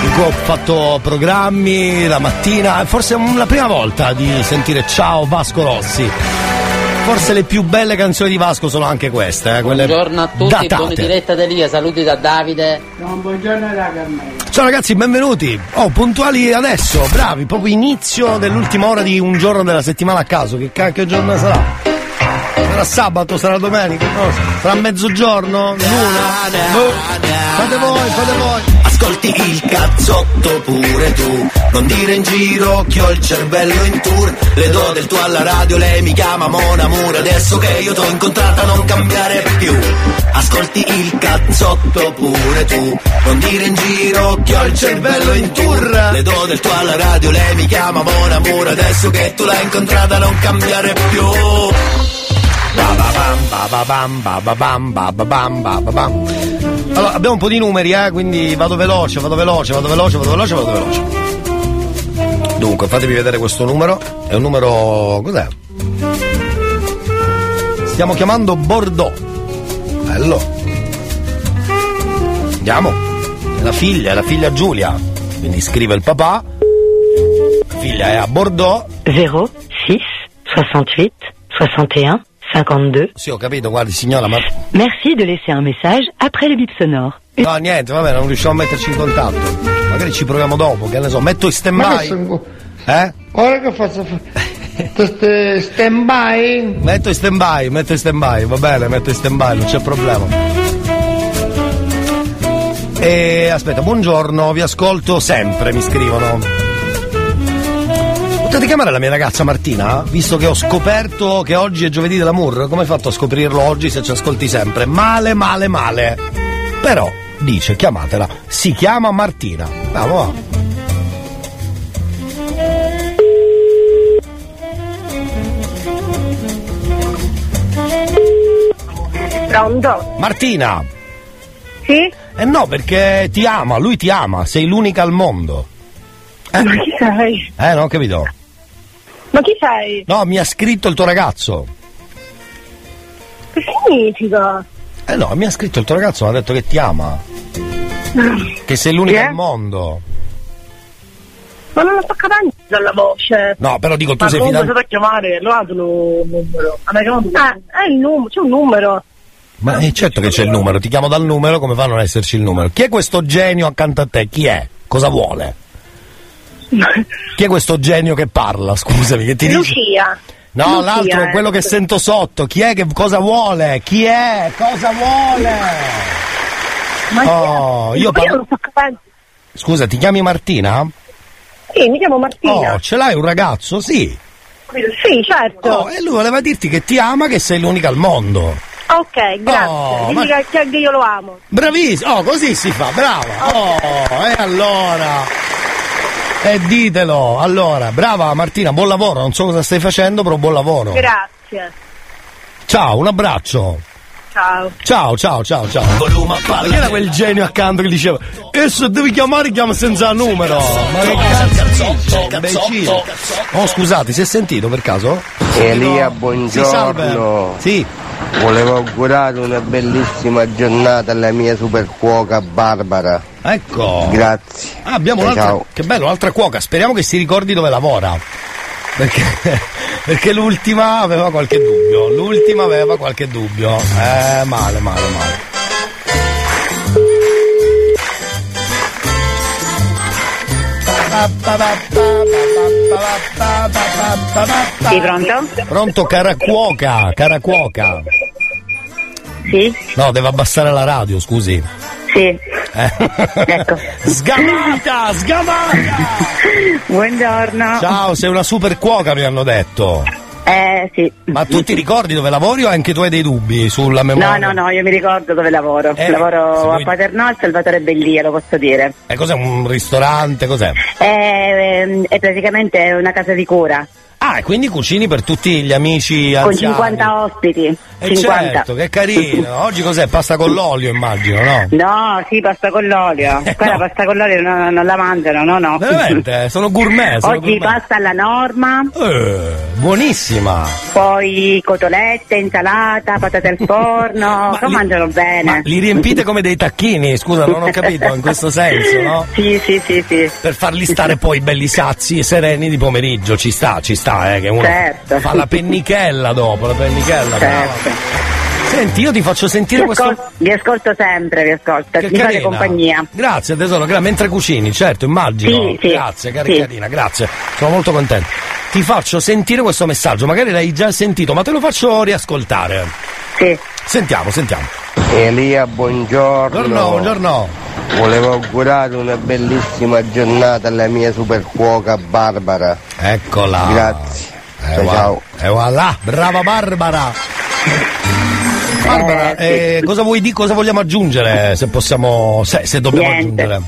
in cui ho fatto programmi la mattina, forse è la prima volta di sentire Ciao Vasco Rossi. Forse le più belle canzoni di Vasco sono anche queste, eh, quelle Buongiorno a tutti, datate. buona diretta da saluti da Davide. No, buongiorno raga Ciao ragazzi, benvenuti. Oh, puntuali adesso, bravi, proprio inizio dell'ultima ora di un giorno della settimana a caso, che cacchio giorno sarà? Sarà sabato, sarà domenica? No, sarà mezzogiorno? L'una? Boh. Fate voi, fate voi. Ascolti il cazzotto pure tu Non dire in giro che ho il cervello in tour Le do del tuo alla radio, lei mi chiama Mona Mura Adesso che io t'ho incontrata non cambiare più Ascolti il cazzotto pure tu Non dire in giro che ho il cervello in tour Le do del tuo alla radio, lei mi chiama Mona Mura Adesso che tu l'hai incontrata non cambiare più Allora, abbiamo un po' di numeri, eh, quindi vado veloce, vado veloce, vado veloce, vado veloce, vado veloce. Dunque, fatemi vedere questo numero. È un numero. cos'è? Stiamo chiamando Bordeaux. Bello. Andiamo. È la figlia, è la figlia Giulia. Quindi scrive il papà. La figlia è a Bordeaux. 0, 6, 68, 61, 52. Sì, ho capito, guardi signora, ma. Merci de laisser un message après le bip sonore. No, niente, vabbè, non riusciamo a metterci in contatto. Magari ci proviamo dopo, che ne so, metto in stand by. sono- Eh? Ora che faccio? Stand by? Metto in stand by, metto in stand by, va bene, metto in stand by, non c'è problema. E aspetta, buongiorno, vi ascolto sempre, mi scrivono. Potete chiamare la mia ragazza Martina? Visto che ho scoperto che oggi è giovedì dell'amour, come hai fatto a scoprirlo oggi se ci ascolti sempre? Male, male, male. Però, dice, chiamatela, si chiama Martina. Bravo. Pronto? Martina! Sì? Eh no, perché ti ama, lui ti ama, sei l'unica al mondo. Ma chi sei? Eh, non capito. Ma chi sei? No, mi ha scritto il tuo ragazzo. Che significa? Eh no, mi ha scritto il tuo ragazzo, mi ha detto che ti ama. Che sei l'unica al mondo. Ma non lo sto capendo dalla voce. No, però dico tu Ma sei fidanzato. se da chiamare, lo dato il numero. Ah, è il numero, c'è un numero. Ma è certo che c'è il numero, ti chiamo dal numero, come fa a non esserci il numero? Chi è questo genio accanto a te? Chi è? Cosa vuole? Chi è questo genio che parla? Scusami, che ti dice? Lucia. No, Lucia, l'altro, eh. quello che sento sotto. Chi è che cosa vuole? Chi è? Cosa vuole? Ma? Oh, io parlo- capendo. Scusa, ti chiami Martina? Sì, mi chiamo Martina. Oh, ce l'hai un ragazzo? Sì. Sì, certo. Oh, e lui voleva dirti che ti ama, che sei l'unica al mondo. Ok, grazie. Oh, Digli ma- che- io lo amo. Bravissimo, oh, così si fa, brava. Oh, e allora. E ditelo. Allora, brava Martina, buon lavoro. Non so cosa stai facendo, però buon lavoro. Grazie. Ciao, un abbraccio. Ciao. Ciao, ciao, ciao, ciao. Ma chi era quel genio accanto che diceva E se devi chiamare chiama senza numero Ma che cazzo imbecille? Oh scusate, si è sentito per caso? Elia, Sì, salve. buongiorno. Sì. Volevo augurare una bellissima giornata alla mia super cuoca Barbara. Ecco. Grazie. Ah, abbiamo un'altra. ciao. Che bello, un'altra cuoca. Speriamo che si ricordi dove lavora. Perché, perché l'ultima aveva qualche dubbio. L'ultima aveva qualche dubbio. Eh, male, male, male. Sì, pronto? Pronto, cara cuoca, cara cuoca. Sì? No, deve abbassare la radio, scusi. Sì. Eh. Ecco. Sgamata, sgamata! Buongiorno. Ciao, sei una super cuoca, mi hanno detto. Eh, sì. Ma tu ti ricordi dove lavori o anche tu hai dei dubbi sulla No, memoria? no, no, io mi ricordo dove lavoro. Eh, lavoro a Paternò al Salvatore Bellia, lo posso dire. E cos'è un ristorante? Cos'è? È, ehm, è praticamente una casa di cura, Ah, e quindi cucini per tutti gli amici con anziani. 50 ospiti. Eh 50. certo, che carino. Oggi cos'è? Pasta con l'olio, immagino, no? No, sì, pasta con l'olio. Qua la pasta con l'olio non, non la mangiano, no, no. Veramente? Sono gourmet. Sono Oggi gourmet. pasta alla norma, Eh, buonissima. poi cotolette, insalata, patate al forno, lo mangiano bene. Li riempite come dei tacchini, scusa, non ho capito in questo senso, no? Sì, sì, sì, sì. Per farli stare poi belli sazi e sereni di pomeriggio, ci sta, ci sta, eh, che uno Certo. fa la pennichella dopo, la pennichella. Brava. Senti, io ti faccio sentire Vi questo. ascolto, vi ascolto sempre, vi ascolto, Che mi fate carina. compagnia. Grazie tesoro, gra- mentre cucini, certo, immagino. Sì, sì. Grazie, cara Sì. carina, grazie. Sono molto contento. Ti faccio sentire questo messaggio, magari l'hai già sentito, ma te lo faccio riascoltare. Sì. Sentiamo, sentiamo. Elia, buongiorno. Buongiorno, buongiorno. Volevo augurare una bellissima giornata alla mia super cuoca Barbara. Eccola. Grazie. Eh, ciao, ciao. eh, voilà, brava Barbara. Barbara, eh, cosa vuoi dire, cosa vogliamo aggiungere? Se possiamo, se, se dobbiamo Niente. aggiungere.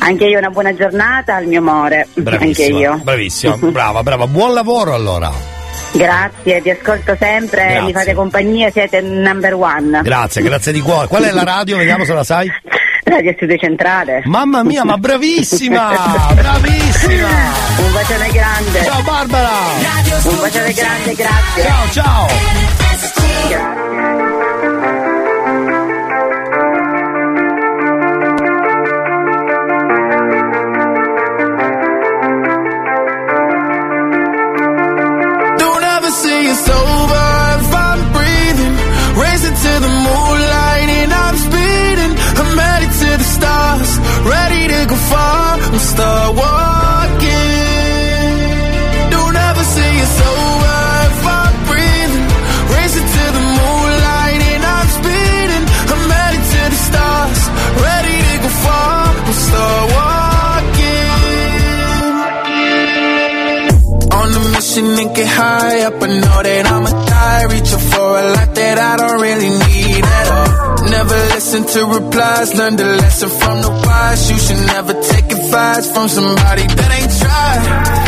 Anche io una buona giornata al mio amore. Anche Bravissima, io. bravissima, brava, brava. Buon lavoro allora. Grazie, ti ascolto sempre, Grazie. mi fate compagnia, siete number one. Grazie, grazie di cuore. Qual è la radio? Vediamo se la sai. Radio Studio Centrale. Mamma mia, ma bravissima! Bravissima! Un bacione grande. Ciao Barbara! Un bacione grande, grazie. Ciao, ciao! Say it's over I'm breathing. Racing to the moonlight and I'm speeding. I'm headed to the stars, ready to go far. I'm start walking. Stars, ready to go far. I'm start walking. On a mission and get high up. I know that I'ma die. Reaching for a lot that I don't really need at all. Never listen to replies. Learn the lesson from the wise. You should never take advice from somebody that ain't tried.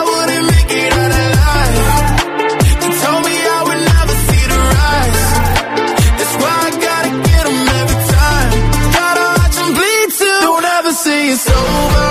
it's over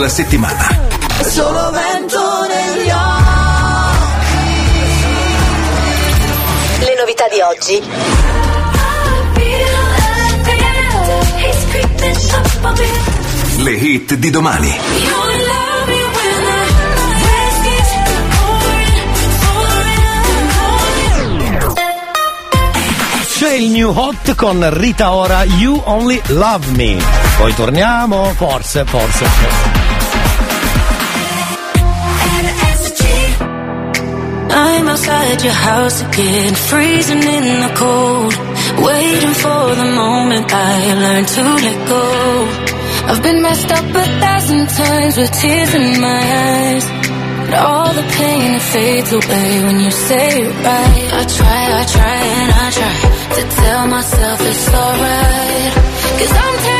della settimana. Solo vento negli occhi. Le novità di oggi. Le hit di domani. C'è il new hot con Rita Ora You Only Love Me. Poi torniamo, forse, forse. I'm outside your house again, freezing in the cold. Waiting for the moment I learn to let go. I've been messed up a thousand times with tears in my eyes. But all the pain fades away when you say it right. I try, I try, and I try to tell myself it's alright. Cause I'm tired.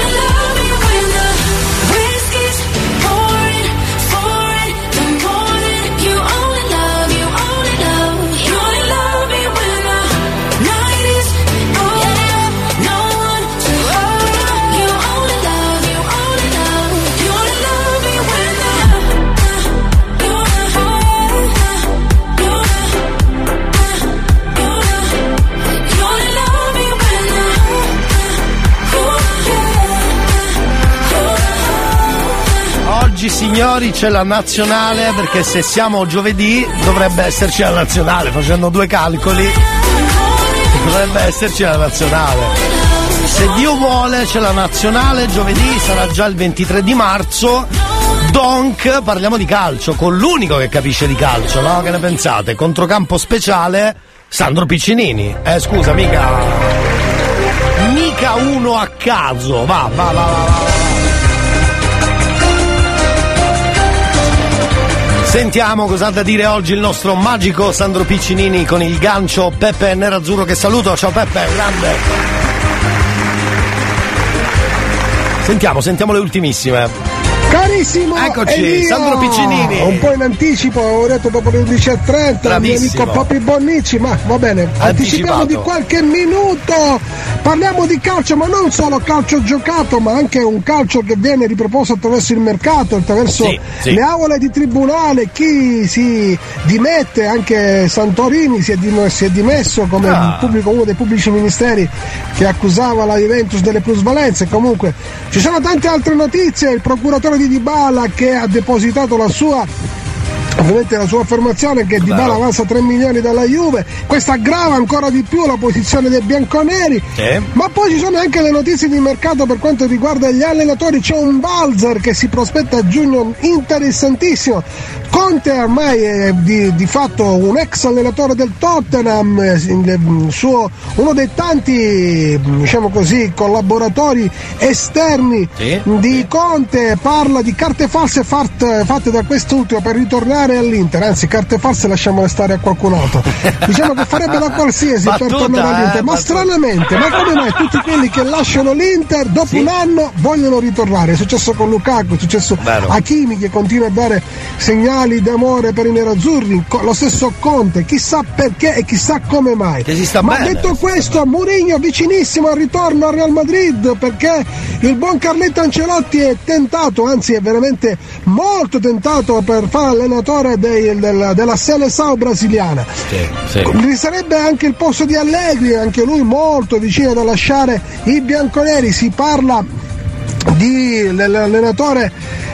signori c'è la nazionale perché se siamo giovedì dovrebbe esserci la nazionale, facendo due calcoli dovrebbe esserci la nazionale. Se Dio vuole c'è la nazionale, giovedì sarà già il 23 di marzo. Donk, parliamo di calcio, con l'unico che capisce di calcio, no? Che ne pensate? Controcampo speciale, Sandro Piccinini. Eh scusa, mica. Mica uno a caso. Va, va, va, va, va. Sentiamo cosa ha da dire oggi il nostro magico Sandro Piccinini con il gancio Peppe Nerazzurro che saluto. Ciao Peppe, grande. Sentiamo, sentiamo le ultimissime. Carissimo Eccoci! Sandro Piccinini. Un po' in anticipo, avevo detto dopo le 11.30 il mio amico Papi Bonnici, ma va bene, anticipiamo di qualche minuto. Parliamo di calcio, ma non solo calcio giocato, ma anche un calcio che viene riproposto attraverso il mercato, attraverso Sì, sì. le aule di tribunale, chi si dimette, anche Santorini si è, dim- si è dimesso come Ah. pubblico- uno dei pubblici ministeri che accusava la Juventus delle plusvalenze. Comunque ci sono tante altre notizie, il procuratore di Dybala che ha depositato la sua Ovviamente la sua affermazione è che Dybala avanza 3 milioni dalla Juve, questo aggrava ancora di più la posizione dei bianconeri. Ma poi ci sono anche le notizie di mercato per quanto riguarda gli allenatori, c'è un Balzer che si prospetta a giugno interessantissimo. Conte ormai è di, di fatto un ex allenatore del Tottenham, eh, suo- uno dei tanti diciamo così, collaboratori esterni di Conte, parla di carte false fatte, fatte da quest'ultimo per ritornare all'Inter, anzi carte false lasciamole stare a qualcun altro. Diciamo che farebbe da qualsiasi per Battuta, tornare all'Inter, eh, ma battuta. stranamente, ma come mai tutti quelli che lasciano l'Inter dopo un anno vogliono ritornare? È successo con Lukaku, è successo Vero. a Kimi che continua a dare segnali d'amore per i nerazzurri, lo stesso Conte, chissà perché e chissà come mai. Ma bene. detto questo, Mourinho vicinissimo al ritorno al Real Madrid perché il buon Carletto Ancelotti è tentato, anzi è veramente molto tentato per fare allenatore dei- della, della Seleção brasiliana. Vi sarebbe anche il posto di Allegri, anche lui molto vicino da lasciare i bianconeri, si parla dell'allenatore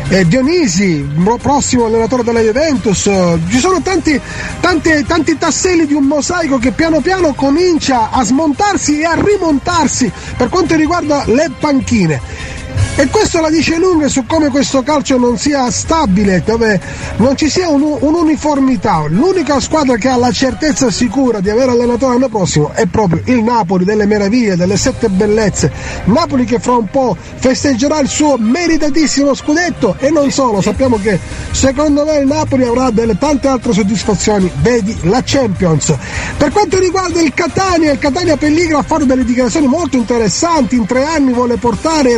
eh, Dionisi, mo- prossimo allenatore della Juventus. Ci sono tanti, tanti, tanti tasselli di un mosaico che piano piano comincia a smontarsi e a rimontarsi per quanto riguarda le panchine. E questo la dice lunga su come questo calcio non sia stabile, dove non ci sia un- un'uniformità. L'unica squadra che ha la certezza sicura di avere allenatore l'anno prossimo è proprio il Napoli delle meraviglie, delle sette bellezze. Napoli che fra un po' festeggerà il suo meritatissimo scudetto e non solo, sappiamo che secondo me il Napoli avrà delle tante altre soddisfazioni, vedi la Champions. Per quanto riguarda il Catania, il Catania pelligra a fare delle dichiarazioni molto interessanti, in tre anni vuole portare i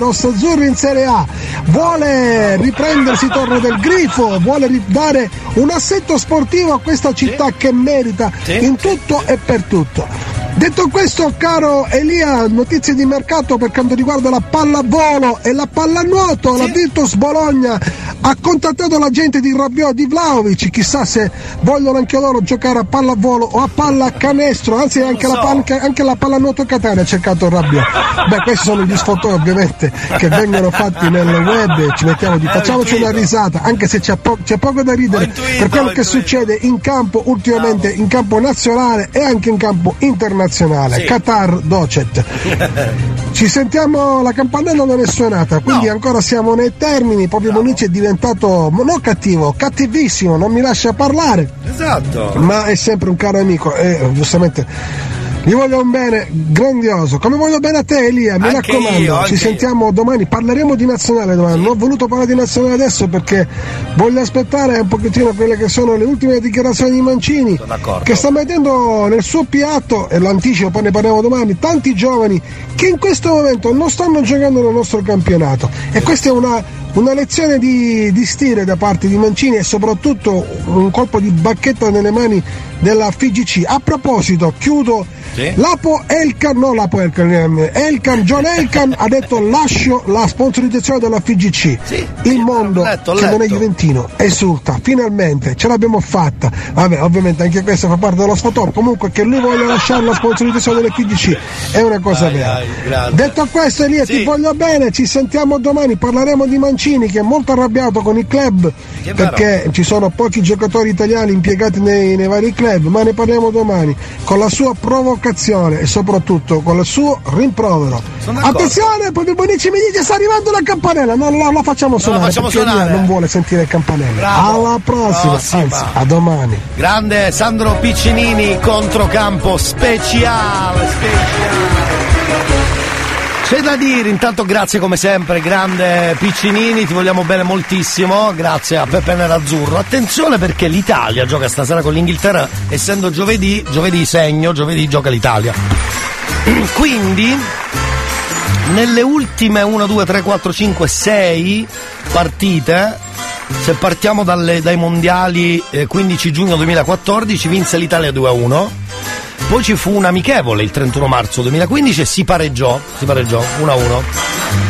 rossazzurri in Serie A, vuole riprendersi torno del grifo, vuole ridare un assetto sportivo a questa città che merita in tutto e per tutto. Detto questo, caro Elia, notizie di mercato per quanto riguarda la pallavolo e la pallanuoto. La Virtus Bologna ha contattato la gente di Rabiot di Vlaovic, chissà se vogliono anche loro giocare a pallavolo o a pallacanestro, anzi anche, la, pan- anche la pallanuoto Catania ha cercato Rabiot. Beh, questi sono gli sfotoni ovviamente che vengono fatti nel web, ci mettiamo di facciamoci una risata, anche se c'è, po- c'è poco da ridere. Per quello che succede in campo ultimamente, in campo nazionale e anche in campo internazionale. Qatar Docet. Ci sentiamo, la campanella non è suonata, quindi ancora siamo nei termini, proprio Monici è diventato non cattivo, cattivissimo, non mi lascia parlare, Esatto. ma è sempre un caro amico e giustamente gli voglio un bene grandioso, come voglio bene a te Elia, mi Anche raccomando, io, ci sentiamo domani, parleremo di nazionale domani, non ho voluto parlare di nazionale adesso perché voglio aspettare un pochettino quelle che sono le ultime dichiarazioni di Mancini, che sta mettendo nel suo piatto, e lo anticipo, poi ne parliamo domani, tanti giovani che in questo momento non stanno giocando nel nostro campionato. E questa è una, una lezione di, di stile da parte di Mancini e soprattutto un colpo di bacchetta nelle mani della FIGC. A proposito, chiudo. L'Apo Elkan, no l'Apo Elkan, ehm, Elkan, John Elkan ha detto lascio la sponsorizzazione della FIGC. Il mondo letto, ho che non è letto. Juventino esulta, finalmente ce l'abbiamo fatta. Vabbè, ovviamente anche questo fa parte dello sfotone. Comunque che lui voglia lasciare la sponsorizzazione delle FIGC è una cosa vera. grazie. Detto questo Elia, ti voglio bene, ci sentiamo domani, parleremo di Mancini. Mancini che è molto arrabbiato con i club perché ci sono pochi giocatori italiani impiegati nei, nei vari club, ma ne parliamo domani, con la sua provocazione e soprattutto con il suo rimprovero. Attenzione, poi Bonici mi dice sta arrivando la campanella, non la, la facciamo suonare facciamo perché lui suonare. non vuole sentire il campanello. Bravo. Alla prossima, Prossima. anzi, a domani. Grande Sandro Piccinini, controcampo speciale, speciale. C'è da dire, intanto grazie come sempre, grande Piccinini, ti vogliamo bene moltissimo, grazie a Peppe Nerazzurro. Attenzione perché l'Italia gioca stasera con l'Inghilterra, essendo giovedì, giovedì segno, giovedì gioca l'Italia. Quindi, nelle ultime 1, 2, 3, 4, 5, 6 partite, se partiamo dalle- dai mondiali eh, 15 giugno 2014, vinse l'Italia 2 a 1. Poi ci fu un amichevole il 31 marzo 2015 e si pareggiò, si pareggiò 1 a 1.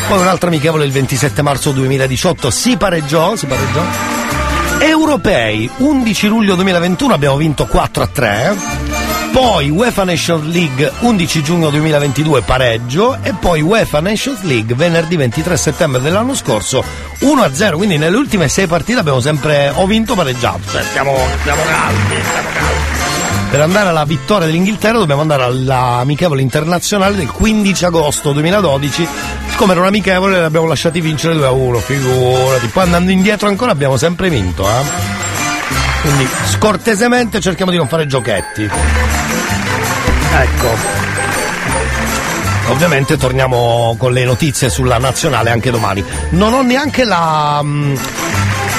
Poi un altro amichevole il 27 marzo 2018 si pareggiò, si pareggiò. Europei 11 luglio 2021 abbiamo vinto 4 a 3. Poi UEFA Nations League 11 giugno 2022 pareggio e poi UEFA Nations League venerdì 23 settembre dell'anno scorso 1 a 0. Quindi nelle ultime 6 partite abbiamo sempre o vinto o pareggiato. Cioè siamo, siamo caldi, siamo caldi. Per andare alla vittoria dell'Inghilterra dobbiamo andare all'amichevole internazionale del 15 agosto 2012. Siccome era un amichevole li abbiamo lasciati vincere 2 a 1, figurati. Poi andando indietro ancora abbiamo sempre vinto, eh. Quindi scortesemente cerchiamo di non fare giochetti. Ecco. Ovviamente torniamo con le notizie sulla nazionale anche domani. Non ho neanche la. mm,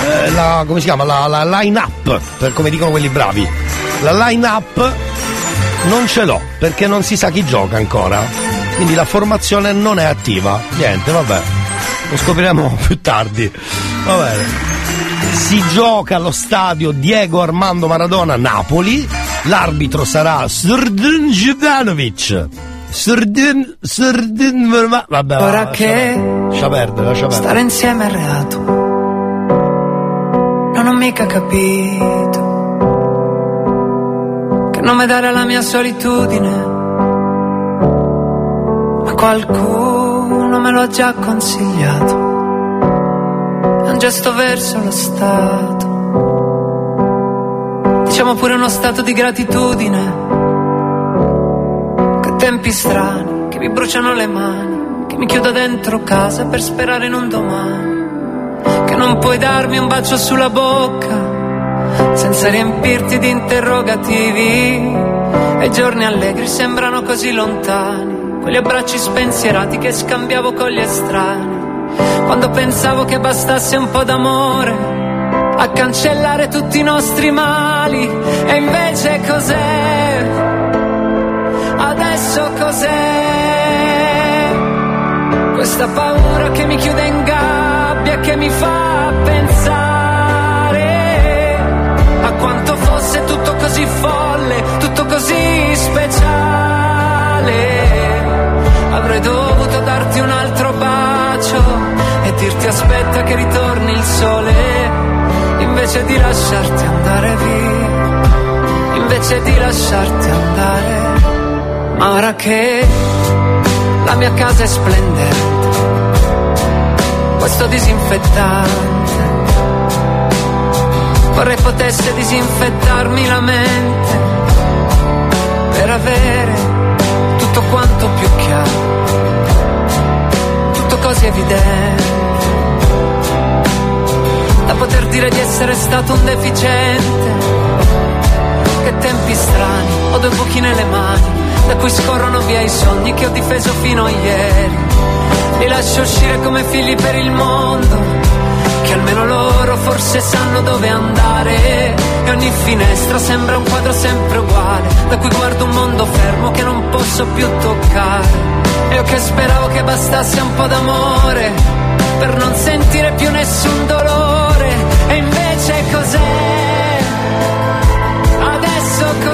eh, la come si chiama? La, la line up, per come dicono quelli bravi. La line up non ce l'ho perché non si sa chi gioca ancora. Quindi la formazione non è attiva. Niente, vabbè. Lo scopriremo più tardi. Va bene. Si gioca allo stadio Diego Armando Maradona Napoli. L'arbitro sarà Srdin Jivanovic. Srdin, Srdin, vabbè. Ora lascia che Lascia perdere, lascia perdere. Stare insieme è reato. Mica capito che nome dare alla mia solitudine. Ma qualcuno me lo ha già consigliato. È un gesto verso lo Stato. Diciamo pure uno stato di gratitudine. Che tempi strani, che mi bruciano le mani, che mi chiudo dentro casa per sperare in un domani. Non puoi darmi un bacio sulla bocca senza riempirti di interrogativi. E i giorni allegri sembrano così lontani, quegli abbracci spensierati che scambiavo con gli estranei. Quando pensavo che bastasse un po' d'amore a cancellare tutti i nostri mali, e invece cos'è? Adesso cos'è? Questa paura che mi chiude in gabbia, che mi fa così speciale. Avrei dovuto darti un altro bacio e dirti aspetta che ritorni il sole, invece di lasciarti andare via, invece di lasciarti andare. Ma ora che la mia casa è splendente, questo disinfettante, vorrei potesse disinfettarmi la mente per avere tutto quanto più chiaro, tutto così evidente, da poter dire di essere stato un deficiente. Che tempi strani, ho due buchi nelle mani, da cui scorrono via i sogni che ho difeso fino a ieri. Li lascio uscire come figli per il mondo, che almeno loro forse sanno dove andare. E ogni finestra sembra un quadro sempre posso più toccare. Io che speravo che bastasse un po' d'amore, per non sentire più nessun dolore. E invece cos'è? Adesso cos'è?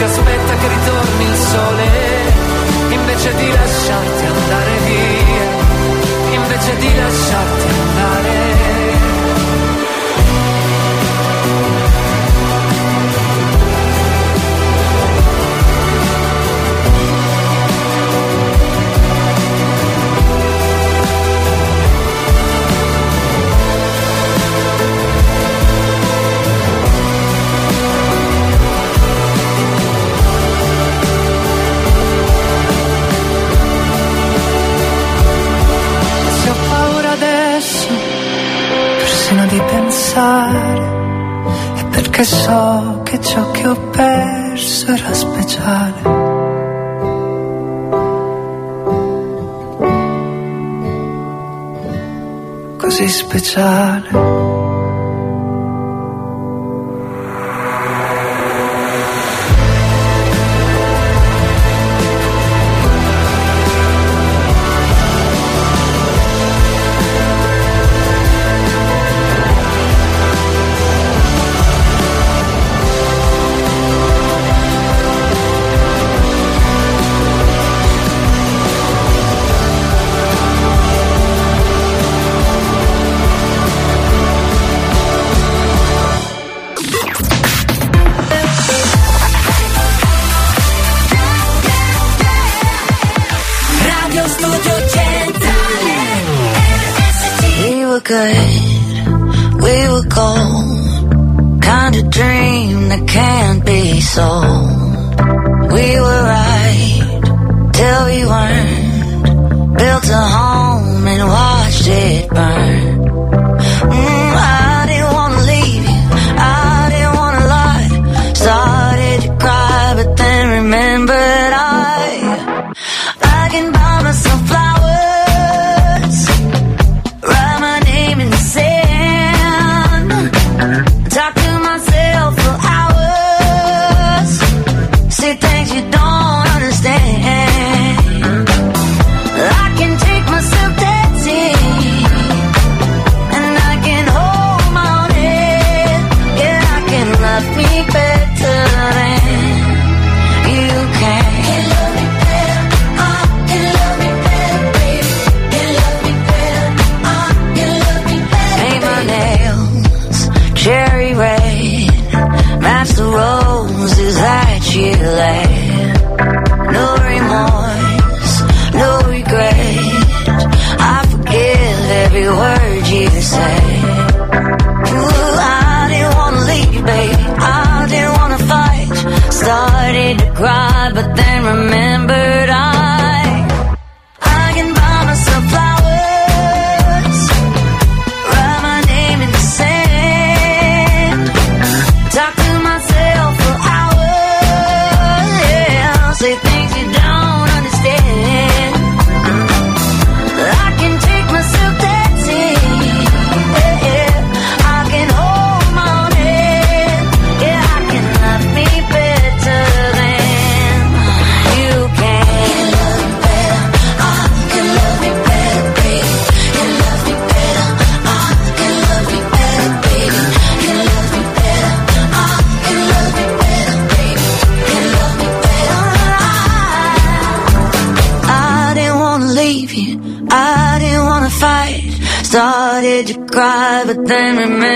ti aspetta che ritorni il sole, invece di lasciarti andare via, invece di lasciarti andare via. pensare è perché so che ciò che ho perso era speciale. Così speciale.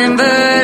remember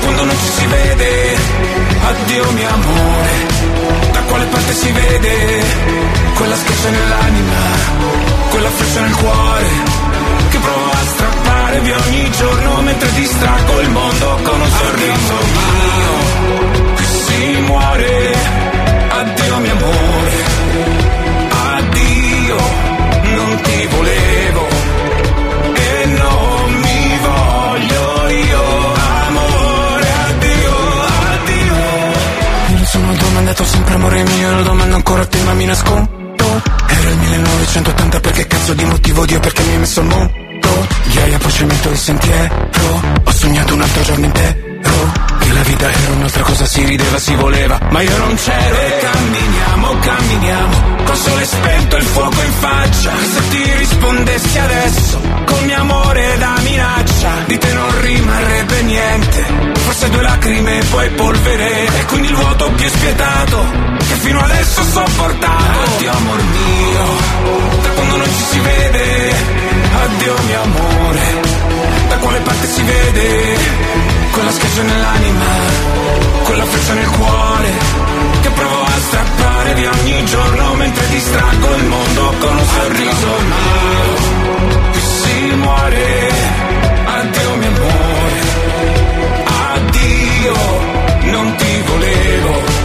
quando non ci si vede. Addio mio amore, da quale parte si vede? Quella schiaccia nell'anima, quella freccia nel cuore, che provo a strapparvi ogni giorno mentre distraggo il mondo con un sorriso mio. che si muore, addio mio amore, addio, non ti volevo sempre amore mio, lo domando ancora a te ma mi nascondo. Era il 1980 perché cazzo di motivo Dio perché mi hai messo al mondo. Ghiaia poi cemento il sentiero, ho sognato un altro giorno intero. La vita era un'altra cosa, si rideva, si voleva, ma io non c'ero. E camminiamo, camminiamo, col sole spento e il fuoco in faccia. Se ti rispondessi adesso, con mio amore da minaccia, di te non rimarrebbe niente. Forse due lacrime e poi polvere, e quindi il vuoto più spietato, che fino adesso ho sopportato. Addio amor mio, da quando non ci si vede, addio mio amore, quale parte si vede. Quella schiaccia nell'anima, quella freccia nel cuore, che provo a strappare via ogni giorno mentre distraggo il mondo con un sorriso. Mio, che si muore, addio mio amore, addio, non ti volevo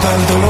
dal dolore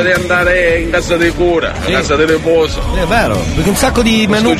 Elia, posso andare in casa di cura, in casa di riposo. È vero, perché un sacco di menù.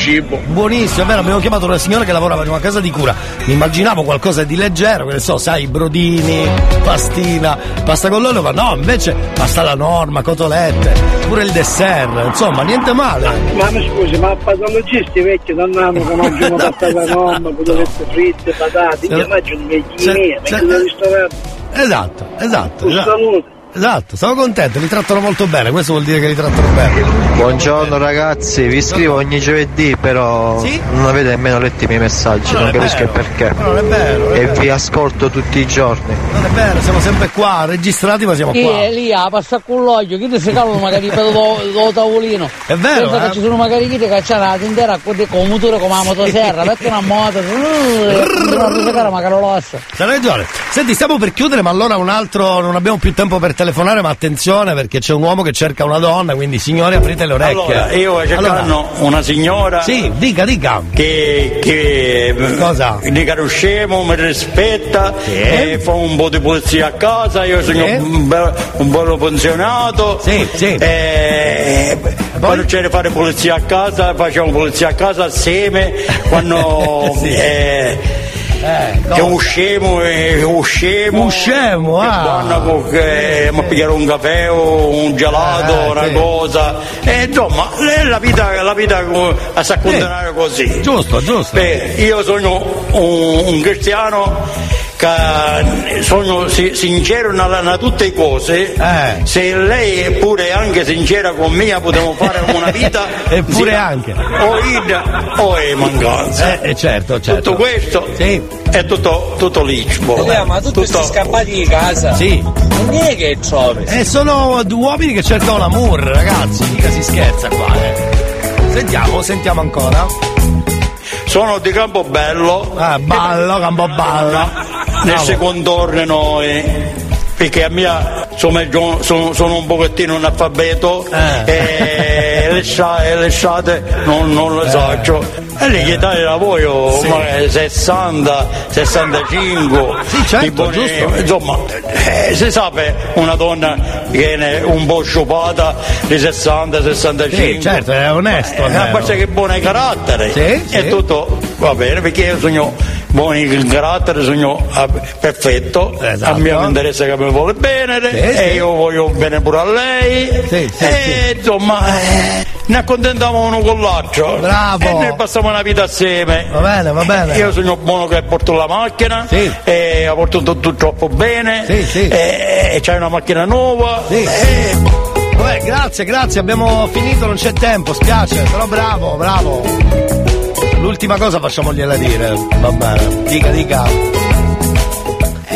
Buonissimo, è vero, abbiamo chiamato una signora che lavorava in una casa di cura. Mi immaginavo qualcosa di leggero, che ne so, sai, brodini, pastina, pasta con l'olio, ma no, invece pasta alla norma, cotolette, pure il dessert, insomma, niente male. Ma mi scusi, ma patologisti vecchi non hanno che mangiano pasta alla norma, cotolette fritte, patate, io mangiano i C'è- miei, c'è- perché da ristorante. Esatto, esatto. Un esatto. saluto. Esatto, sono contento, li trattano molto bene, questo vuol dire che li trattano bene. Buongiorno ragazzi, vi scrivo ogni giovedì però non avete nemmeno letto i miei messaggi, non, è capisco il vero. perché. Ma non è vero, non è e vero. vi ascolto tutti i giorni. Non è vero, siamo sempre qua, registrati ma siamo qua. è lì a passa con l'olio, chi ti si calano magari per lo, lo tavolino. È vero, Pensa eh? che ci sono magari chi ti cacciano la tindera con un motore come la motosserra, perché una moto, non magari lo. Senti, stiamo per chiudere, ma allora un altro, non abbiamo più tempo per telefonare, ma attenzione perché c'è un uomo che cerca una donna, quindi signori aprite le orecchie. Allora, io cercando una signora Sì, dica, dica. che, che Cosa? di conosciamo, mi rispetta, e fa un po' di pulizia a casa, io sono Sì. un, be- un bello pensionato. Sì, sì. E quando c'è da fare pulizia a casa, facciamo pulizia a casa assieme, quando Sì. eh, Eh, che usciamo e usciamo. Usciamo, ah. Donna con che mi pigliare un caffè o un gelato, Eh, una sì. cosa. E insomma, la vita, la vita a sa continuare così. Giusto, giusto. Beh, io sono un, un cristiano che sono si- sincero nella, in tutte le cose. Eh. Se lei è pure anche sincera con me, potremmo fare una vita. Eppure sì, anche. O ida o è mancanza. Eh, eh, certo, certo. Tutto questo è tutto, tutto. Elia, ma tu Tutto- scappati di casa? Sì. Non è che trovi? Eh, sono due uomini che cercano l'amour, ragazzi, mica si scherza qua, eh. Sentiamo, sentiamo ancora. Sono di Campobello. Ah, ballo, Campoballo. Nel secondo ordine eh, perché a mia insomma sono, sono un pochettino analfabeto Eh. e le, scia- le sciate non, non le so. E lì gli dai la voglio, magari 60, 65. Sì, certo, giusto. Insomma, eh, si sa una donna viene un po' sciupata di 60, 65. Sì, certo, è onesto. Eh, almeno. a parte che buono è carattere Sì, e sì. tutto va bene perché io sono buono in carattere sono ah, perfetto Esatto. a me mi interessa che mi vuole bene Sì, e sì. io voglio bene pure a lei Sì, e insomma eh, ne accontentiamo uno con l'altro Bravo. e noi passiamo una vita assieme Va bene, va bene. io sono buono che porto la macchina e la porto tutto troppo bene e, c'hai una macchina nuova Sì. e Vabbè, grazie, grazie, abbiamo finito, non c'è tempo, spiace, però bravo, bravo. L'ultima cosa facciamogliela dire, va bene. Dica, dica.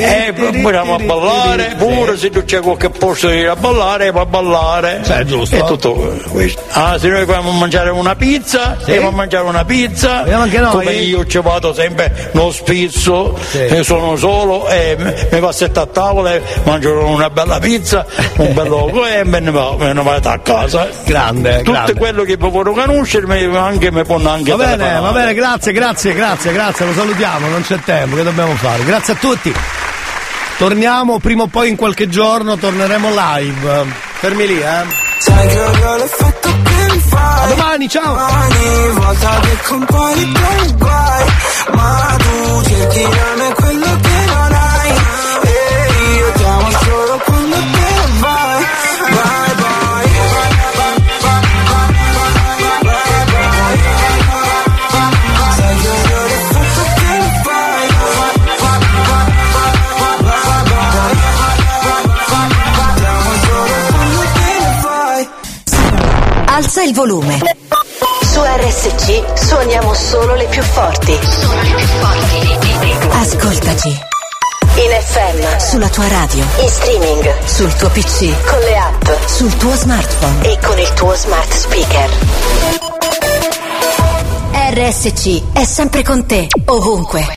E proviamo a ballare, pure se non c'è qualche posto di a ballare, va a ballare. Cioè, giusto. E tutto questo. Ah, se noi vogliamo mangiare una pizza, Sì. andiamo a mangiare una pizza. Come io ci vado sempre, non spisso, Sì. e sono solo e m- mi passetto a tavola e mangio una bella pizza, un bello e me ne vado, me ne vado a casa. Grande, Tutto grande. quello che vogliono conoscermi anche mi fanno anche Va bene, telefonare. va bene, grazie, grazie, grazie, grazie, lo salutiamo, non c'è tempo, che dobbiamo fare? Grazie a tutti. Torniamo prima o poi in qualche giorno, torneremo live. Fermi lì, eh. Sai che odio l'effetto che mi fai A domani, ciao. Ogni volta che compari con guai Ma tu cerchi da me quello che Alza il volume. Su RSC suoniamo solo le più forti. Ascoltaci. In FM, sulla tua radio, in streaming, sul tuo PC, con le app, sul tuo smartphone e con il tuo smart speaker. RSC è sempre con te, ovunque.